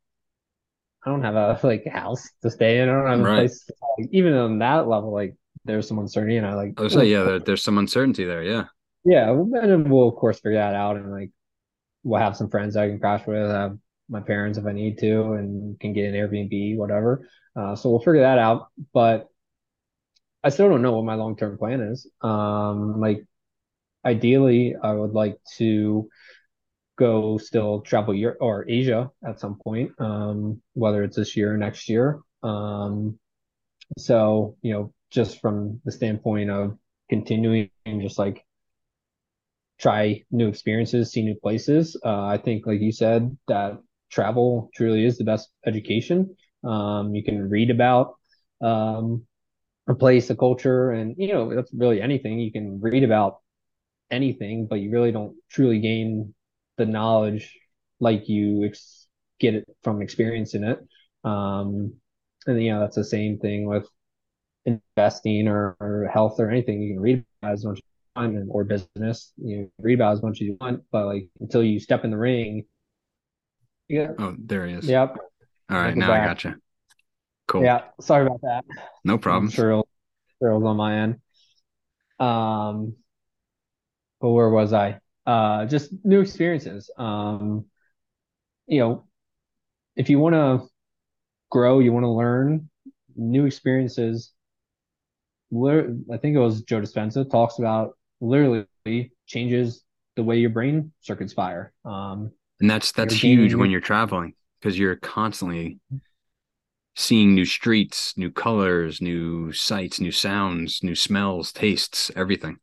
I don't have a [laughs] like house to stay in. I don't have right. a place. Like, even on that level, like there's some uncertainty, and I like. I was say, yeah, there, there's some uncertainty there. Yeah. Yeah, and we'll of course figure that out, and like we'll have some friends I can crash with, have my parents if I need to, and can get an Airbnb, whatever. Uh, so we'll figure that out. But I still don't know what my long term plan is. Um, like ideally, I would like to go still travel Europe or Asia at some point, um, whether it's this year or next year. Um, so, you know, just from the standpoint of continuing just like try new experiences, see new places. Uh, I think, like you said, that travel truly is the best education. Um, you can read about um, a place, a culture, and you know that's really anything. You can read about anything, but you really don't truly gain the knowledge like you ex- get it from experiencing it. Um, and you know that's the same thing with investing or, or health or anything. You can read as much as you want, or business. You read about as much as you want, but like until you step in the ring. Yeah. Oh, there he is. Yep. All right, now back. I gotcha. Cool. Yeah. Sorry about that. No problem. I'm sure, sure on my end. Um, but where was I? uh, just new experiences. Um, you know, if you want to grow, you want to learn new experiences. I think it was Joe Dispenza talks about literally changes the way your brain circuits fire. Um, and that's that's huge when you're traveling because you're constantly seeing new streets, new colors, new sights, new sounds, new smells, tastes, everything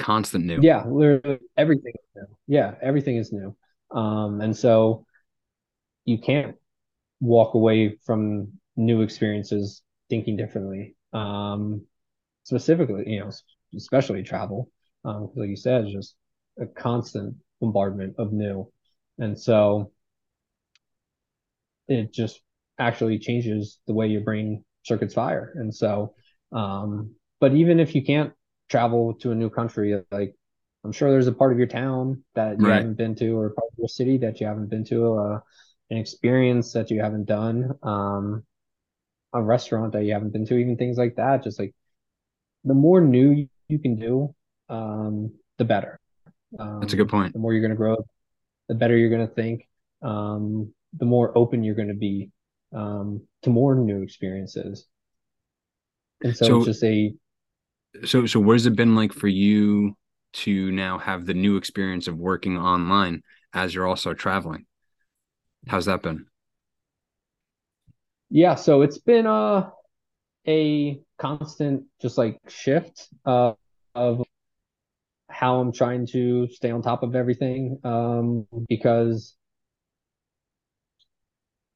constant new. Yeah, literally everything is new. Yeah, everything is new. Um, and so you can't walk away from new experiences thinking differently. Um, specifically, you know, especially travel. Um, like you said, it's just a constant bombardment of new. And so it just actually changes the way your brain circuits fire. And so, um, but even if you can't travel to a new country, like I'm sure there's a part of your town that you right. haven't been to, or part of your city that you haven't been to, uh, an experience that you haven't done, um, a restaurant that you haven't been to, even things like that. Just like the more new you can do, um, the better. Um, That's a good point. The more you're going to grow, the better you're going to think. Um, the more open you're going to be um, to more new experiences. And so, so it's just a. So, so what has it been like for you to now have the new experience of working online as you're also traveling? How's that been? Yeah, so it's been a uh, a constant just like shift uh, of how I'm trying to stay on top of everything um, because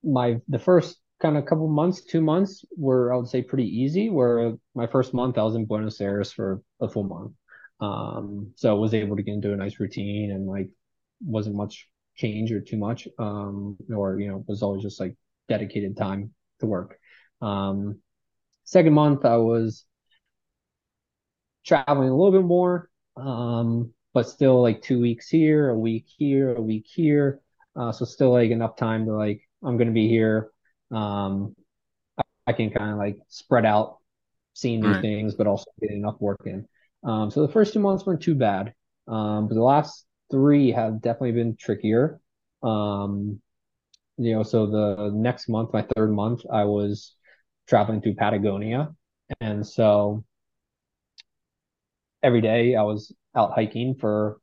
my the first kind of couple months, two months were I would say pretty easy. Where my first month I was in Buenos Aires for a full month, um, so I was able to get into a nice routine and like wasn't much change or too much, um, or you know was always just like dedicated time to work. Um, second month I was traveling a little bit more, um, but still like two weeks here, a week here, a week here. Uh, so still like enough time to like I'm gonna be here. Um, I, I can kind of like spread out seeing new right. things, but also get enough work in. Um, so the first two months weren't too bad, um, but the last three have definitely been trickier. Um, you know, so the next month, my third month, I was traveling through Patagonia, and so every day I was out hiking for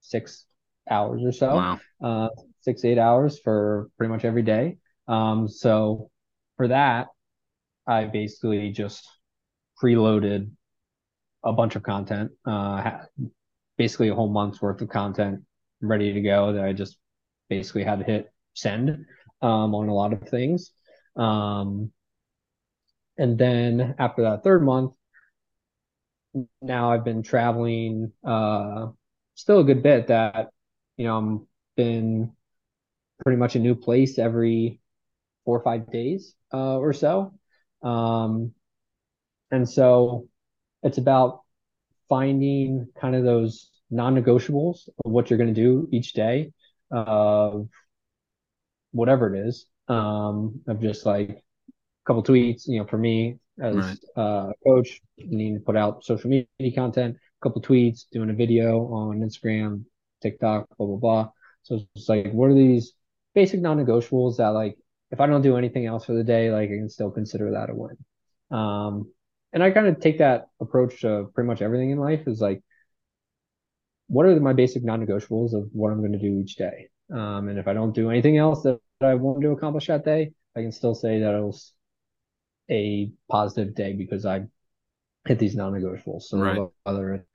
six hours or so. Wow. Uh, six, eight hours for pretty much every day. Um, so for that, I basically just preloaded a bunch of content, uh, basically a whole month's worth of content ready to go that I just basically had to hit send um, on a lot of things. Um, and then after that third month, now I've been traveling uh, still a good bit that, you know, I'm been pretty much a new place every four or five days uh, or so. Um, and so it's about finding kind of those non-negotiables of what you're going to do each day of whatever it is um, of just like a couple tweets you know for me as right. uh, a coach needing to put out social media content a couple tweets doing a video on instagram tiktok blah blah blah so it's like what are these basic non-negotiables that like if I don't do anything else for the day, like I can still consider that a win. Um, and I kind of take that approach to pretty much everything in life is like, what are my basic non-negotiables of what I'm going to do each day? Um, and if I don't do anything else that, I want to accomplish that day, I can still say that was a positive day because I hit these non-negotiables. So right. other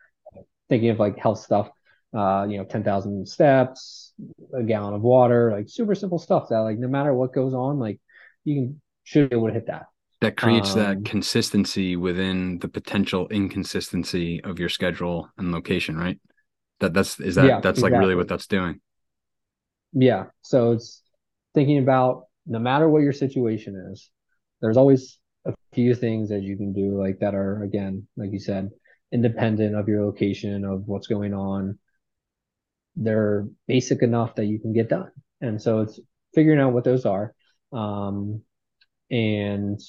thinking of like health stuff, uh, you know, 10,000 steps, a gallon of water, like super simple stuff that like no matter what goes on, like you can should be able to hit that. That creates um, that consistency within the potential inconsistency of your schedule and location, right? That that's is that yeah, that's exactly. like really what that's doing. Yeah. So it's thinking about no matter what your situation is, there's always a few things that you can do like that are again, like you said, independent of your location of what's going on they're basic enough that you can get done. And so it's figuring out what those are um, and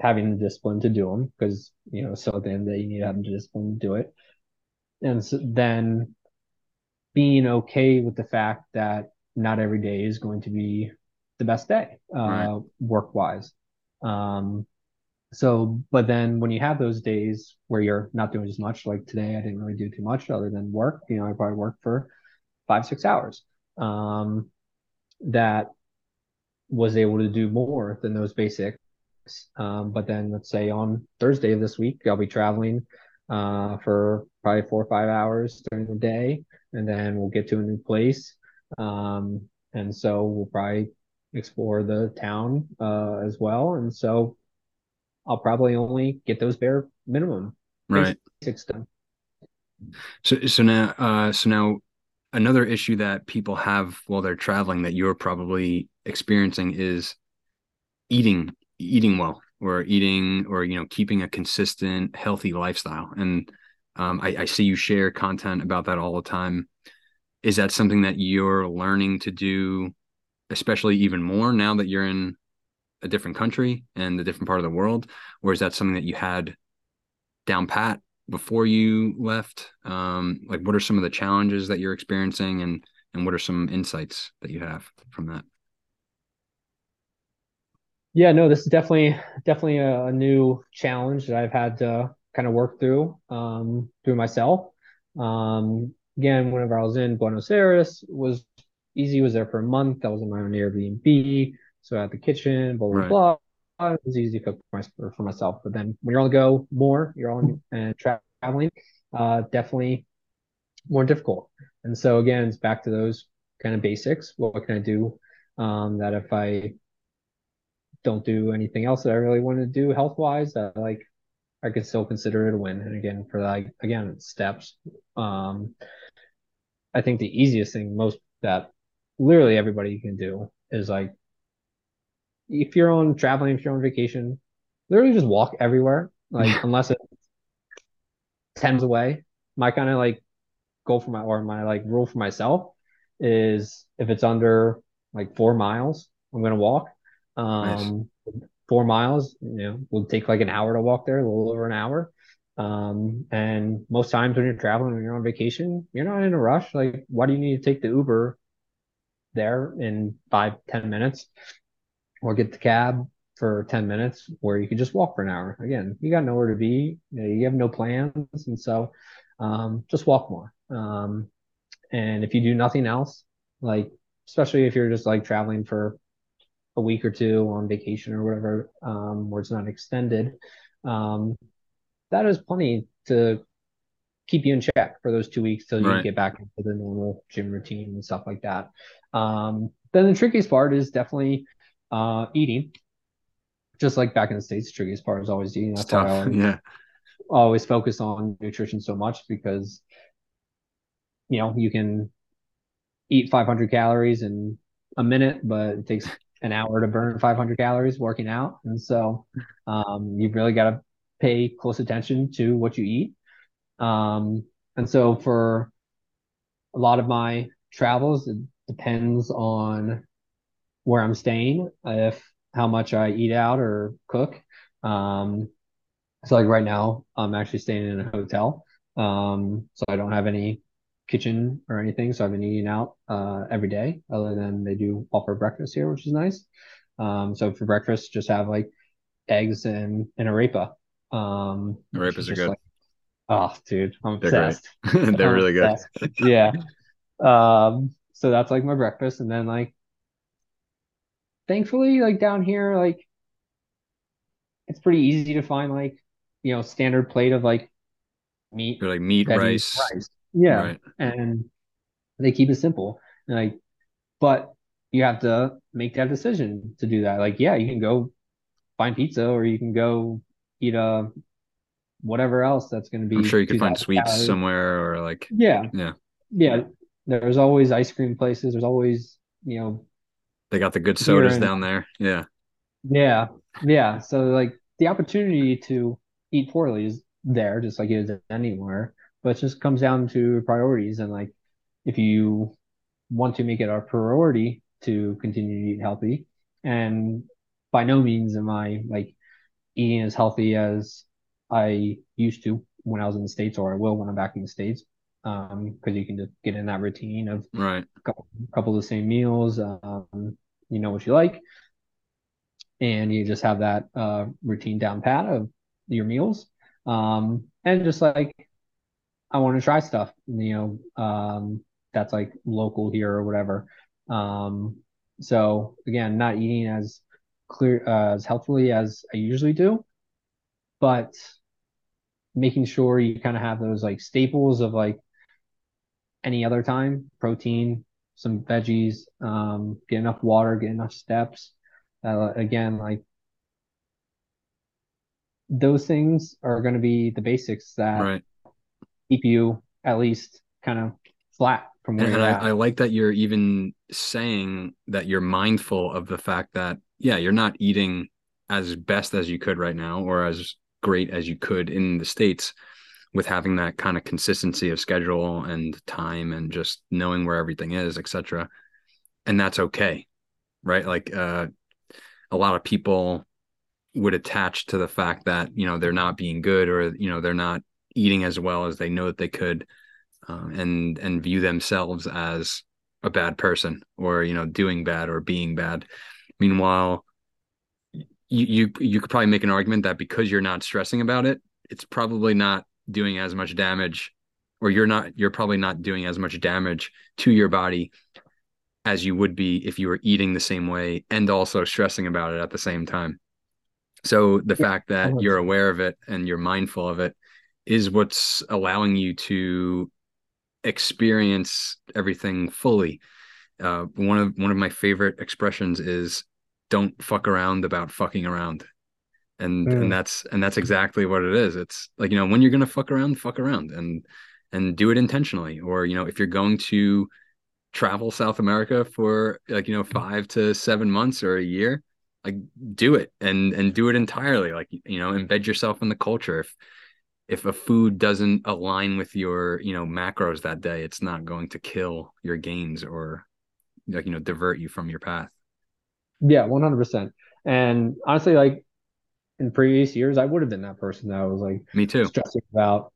having the discipline to do them because, you know, so then that you need to have the discipline to do it. And so then being okay with the fact that not every day is going to be the best day uh, right. work wise. Um, so, but then when you have those days where you're not doing as much, like today, I didn't really do too much other than work. You know, I probably worked for five, six hours. Um, that was able to do more than those basics. Um, but then let's say on Thursday of this week, I'll be traveling uh, for probably four or five hours during the day, and then we'll get to a new place. Um, and so we'll probably explore the town uh, as well. And so I'll probably only get those bare minimum right basics done. So so now uh so now another issue that people have while they're traveling that you're probably experiencing is eating eating well or eating or you know keeping a consistent healthy lifestyle and um, I, I see you share content about that all the time is that something that you're learning to do especially even more now that you're in a different country and a different part of the world or is that something that you had down pat before you left? Um, like what are some of the challenges that you're experiencing and and what are some insights that you have from that? Yeah no this is definitely definitely a, a new challenge that i've had to kind of work through um, through myself. Um, again whenever i was in buenos aires was easy was there for a month i was in my own airbnb so i had the kitchen blah blah right. blah it was easy to cook for, my, for myself. But then when you're on the go more, you're on and traveling, uh, definitely more difficult. And so again, it's back to those kind of basics. What can I do um, that if I don't do anything else that I really want to do health wise, that like I could still consider it a win. And again, for like again steps, um, I think the easiest thing most that literally everybody can do is like if you're on traveling, if you're on vacation, literally just walk everywhere. Like [laughs] unless it's tens away. My kind of like goal for my or my like rule for myself is if it's under like four miles, I'm gonna walk. Um nice. four miles, you know, will take like an hour to walk there, a little over an hour. Um, and most times when you're traveling, when you're on vacation, you're not in a rush. Like, why do you need to take the Uber there in five, ten minutes? or get the cab for 10 minutes where you can just walk for an hour. Again, you got nowhere to be, you, know, you have no plans. And so um, just walk more. Um, and if you do nothing else, like, especially if you're just like traveling for a week or two on vacation or whatever, um, where it's not extended, um, that is plenty to keep you in check for those two weeks till you right. get back into the normal gym routine and stuff like that. Um, then the trickiest part is definitely uh, eating, just like back in the states, the trickiest part is always eating. That's why I always, yeah. always focus on nutrition so much because you know you can eat 500 calories in a minute, but it takes an hour to burn 500 calories working out, and so um, you've really got to pay close attention to what you eat. Um, and so for a lot of my travels, depends on where I'm staying, if how much I eat out or cook. Um, so like right now, I'm actually staying in a hotel. Um, so I don't have any kitchen or anything. So I've been eating out uh, every day, other than they do offer breakfast here, which is nice. Um, so for breakfast, just have like eggs and, and arepa. Um, arepas are good. Like, oh, dude, I'm They're obsessed. [laughs] They're I'm really obsessed. good. yeah. [laughs] Um, so that's like my breakfast, and then like thankfully, like down here, like it's pretty easy to find like you know standard plate of like meat, or like meat, rice. rice. Yeah, right. and they keep it simple. And like, but you have to make that decision to do that. Like, yeah, you can go find pizza, or you can go eat a whatever else that's going to be. I'm sure you can find sweets calories. somewhere, or like yeah, yeah, yeah. There's always ice cream places. There's always you know they got the good sodas in, down there. Yeah. Yeah. Yeah. So like the opportunity to eat poorly is there, just like it is anywhere. But it just comes down to priorities. And like if you want to make it our priority to continue to eat healthy, and by no means am I like eating as healthy as I used to when I was in the States or I will when I'm back in the States um because you can just get in that routine of right. a couple, couple of the same meals um you know what you like. And you just have that uh routine down pat of your meals. Um and just like i want to try stuff you know um that's like local here or whatever. Um so again not eating as clear uh, as healthfully as i usually do but making sure you kind of have those like staples of like any other time protein some veggies um get enough water get enough steps. Uh, again like those things are going to be the basics that right. keep you at least kind of flat from where and, you're and at. I, I like that you're even saying that you're mindful of the fact that yeah you're not eating as best as you could right now or as great as you could in the states with having that kind of consistency of schedule and time and just knowing where everything is etc and that's okay right? Like uh a lot of people would attach to the fact that you know they're not being good or you know they're not eating as well as they know that they could um, and and view themselves as a bad person or you know doing bad or being bad. Meanwhile you you you could probably make an argument that because you're not stressing about it it's probably not doing as much damage or you're not you're probably not doing as much damage to your body as you would be if you were eating the same way and also stressing about it at the same time. So the Yeah, fact that you're aware of it and you're mindful of it is what's allowing you to experience everything fully. Uh, one of one of my favorite expressions is "Don't fuck around about fucking around," and and Mm. that's and that's exactly what it is. It's like you know when you're gonna fuck around, fuck around, and and do it intentionally. Or you know if you're going to travel South America for like you know five to seven months or a year, like do it and and do it entirely. Like you know embed yourself in the culture. If if a food doesn't align with your you know macros that day it's not going to kill your gains or like you know divert you from your path Yeah, 100%. And honestly, like in previous years, I would have been that person that was like me too stressing about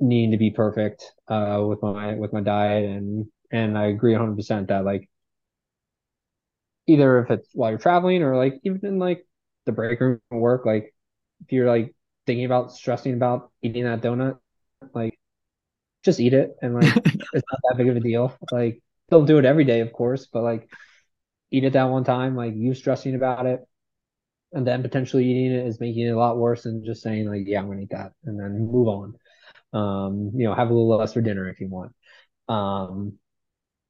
needing to be perfect uh with my with my diet and and I agree 100% that like either if it's while you're traveling or like even in like the break room at work, like if you're like thinking about stressing about eating that donut, like just eat it and like [laughs] it's not that big of a deal. Like don't do it every day, of course, but like eat it that one time, like you stressing about it and then potentially eating it is making it a lot worse than just saying like, yeah, I'm gonna eat that and then move on. Um, you know, have a little less for dinner if you want. Um,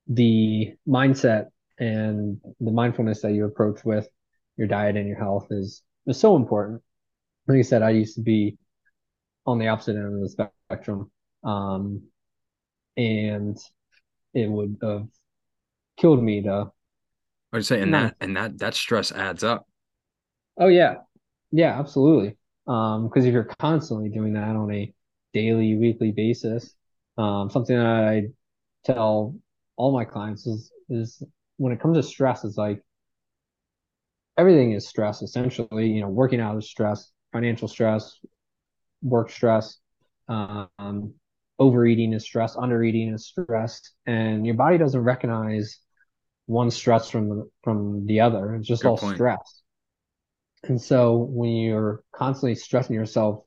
the mindset and the mindfulness that you approach with your diet and your health is is so important. Like I said, I used to be on the opposite end of the spectrum. Um, and it would have killed me to i'd say and that and that that stress adds up Oh yeah, yeah, absolutely. Um, because if you're constantly doing that on a daily, weekly basis, um, something that I tell all my clients is is when it comes to stress, it's like everything is stress essentially. You know, working out is stress, financial stress, work stress, um, overeating is stress, undereating is stress, and your body doesn't recognize one stress from the from the other. It's just good all point stress. And so when you're constantly stressing yourself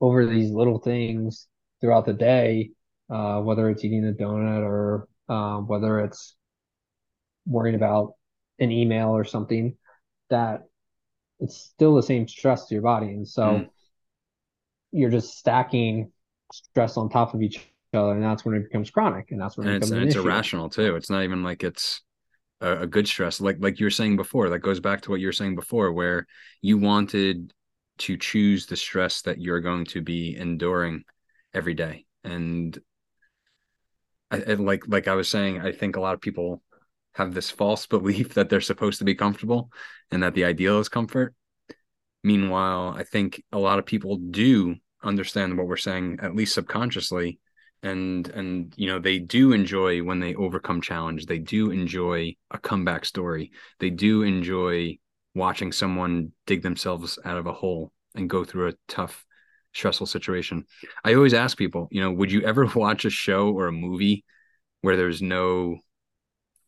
over these little things throughout the day, uh, whether it's eating a donut or uh, whether it's worrying about an email or something, that it's still the same stress to your body. And mm. so you're just stacking stress on top of each other, and that's when it becomes chronic, and that's when and it it's becomes and an it's irrational too it's not even like it's a, a good stress like like you were saying before that goes back to what you were saying before where you wanted to choose the stress that you're going to be enduring every day and I, I like like I was saying, I think a lot of people have this false [laughs] belief that they're supposed to be comfortable and that the ideal is comfort. Meanwhile, I think a lot of people do understand what we're saying, at least subconsciously, and and you know they do enjoy when they overcome challenge. They do enjoy a comeback story. They do enjoy watching someone dig themselves out of a hole and go through a tough, stressful situation. I always ask people, you know, would you ever [laughs] watch a show or a movie where there's no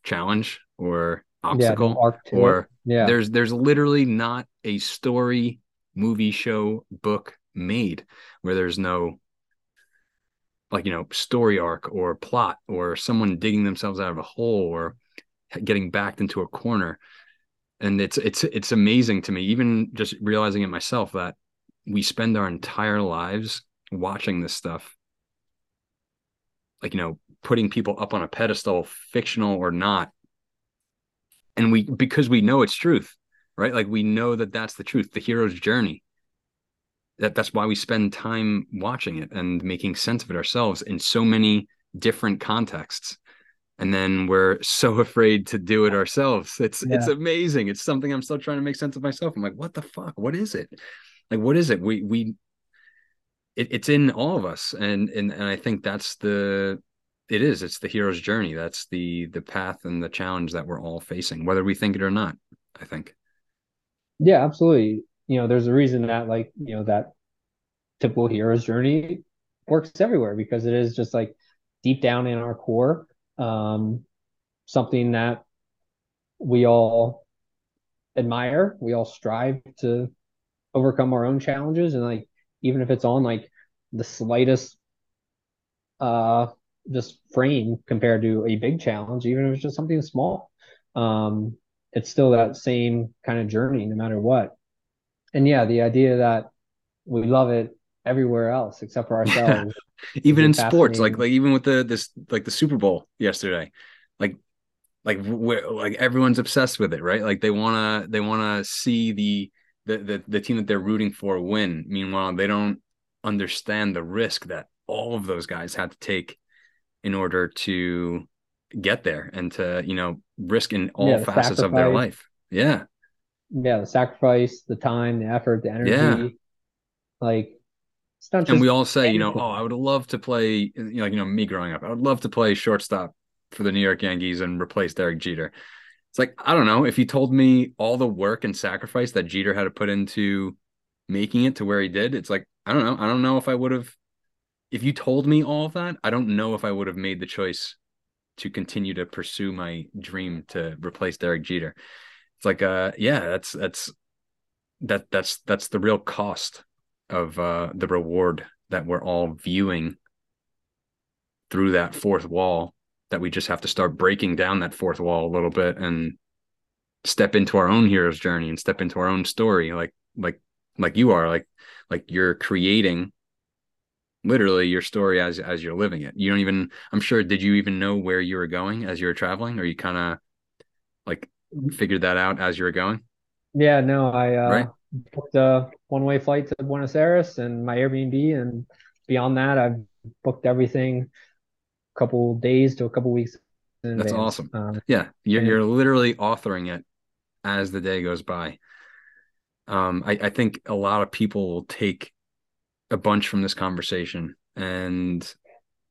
challenge or Yeah, obstacle it. or Yeah. there's there's literally not a story movie show book made where there's no like you know story arc or plot or someone digging themselves out of a hole or getting backed into a corner. And it's it's it's amazing to me even just realizing it myself that we spend our entire lives watching this stuff. Like you know putting people up on a pedestal fictional or not. And we because we know it's truth right? Like we know that that's the truth the hero's journey that that's why we spend time watching it and making sense of it ourselves in so many different contexts. And then we're so [laughs] afraid to do it ourselves. It's yeah. it's amazing. It's something i'm still trying to make sense of myself. I'm like what the fuck? What is it? Like what is it? We we it, it's in all of us. And and and i think that's the it is. It's the hero's journey. That's the the path and the challenge that we're all facing whether we think it or not i think. Yeah absolutely you know there's a reason that like you know that typical hero's journey works everywhere because it is just like deep down in our core um, something that we all admire we all strive to overcome our own challenges and like even if it's on like the slightest uh just frame compared to a big challenge even if it's just something small um it's still that same kind of journey no matter what and yeah the idea that we love it everywhere else except for [laughs] ourselves even in sports like like even with the this like the super bowl yesterday like like like everyone's obsessed with it right? Like they want to they want to see the, the the the team that they're rooting for win. Meanwhile they don't understand the risk that all of those guys had to take in order to get there and to you know risk in all yeah, facets sacrifice. of their life. Yeah yeah the sacrifice the time the effort the energy yeah. like it's not and we all say, you know, oh, I would love to play, you know, like, you know, me growing up, I would love to play shortstop for the New York Yankees and replace Derek Jeter. It's like, I don't know, if you told me all the work and sacrifice that Jeter had to put into making it to where he did, it's like, I don't know. I don't know if I would have, if you told me all of that, I don't know if I would have made the choice to continue to pursue my dream to replace Derek Jeter. It's like, uh, yeah, that's, that's, that, that's, that's the real cost of uh, the reward that we're all viewing through that fourth wall that we just have to start breaking down that fourth wall a little bit and step into our own hero's journey and step into our own story like like like you are like like you're creating literally your story as as you're living it. You don't even i'm sure did you even know where you were going as you were traveling? Or you kind of like figured that out as you were going yeah no i uh right? booked a one way flight to Buenos Aires and my Airbnb. And beyond that, I've booked everything a couple days to a couple weeks. That's advance. awesome. Um, yeah, you're, you're literally authoring it as the day goes by. Um, I, I think a lot of people will take a bunch from this conversation, and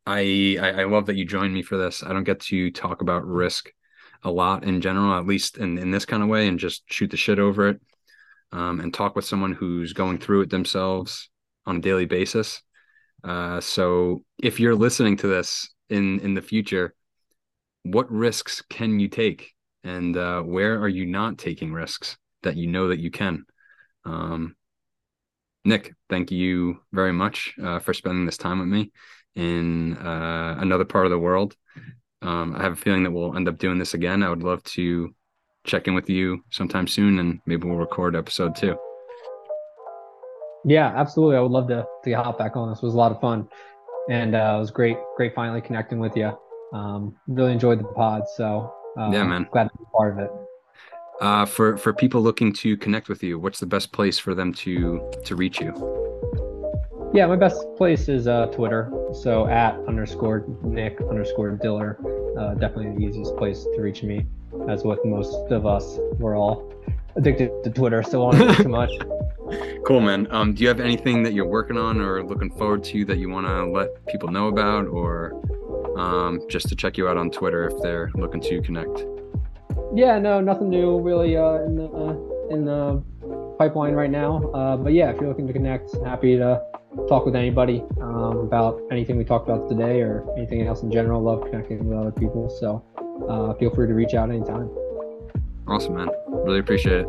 I, I I love that you joined me for this. I don't get to talk about risk a lot in general, at least in in this kind of way, and just shoot the shit over it um, and talk with someone who's going through it themselves on a daily basis. Uh, so if you're listening to this in in the future, what risks can you take, and uh, where are you not taking risks that you know that you can? Um, Nick, thank you very much uh, for spending this time with me in uh, another part of the world. Um, I have a feeling that we'll end up doing this again. I would love to check in with you sometime soon and maybe we'll record episode two. Yeah, absolutely. I would love to to hop back on. This was a lot of fun, and uh, it was great, great finally connecting with you. Um, really enjoyed the pod, so uh, yeah, man, glad to be part of it. Uh, for for people looking to connect with you, what's the best place for them to to reach you? Yeah, my best place is uh, Twitter. So at underscore Nick underscore Diller, uh, definitely the easiest place to reach me as with most of us. We're all addicted to Twitter, so on too much. [laughs] Cool, man. Um, do you have anything that you're working on or looking forward to that you want to let people know about, or um, just to check you out on Twitter if they're looking to connect? Yeah, no, nothing new really uh, in the uh, in the pipeline right now. Uh, but yeah, if you're looking to connect, happy to talk with anybody um, about anything we talked about today or anything else in general. Love connecting with other people. So uh, feel free to reach out anytime. Awesome, man. Really appreciate it.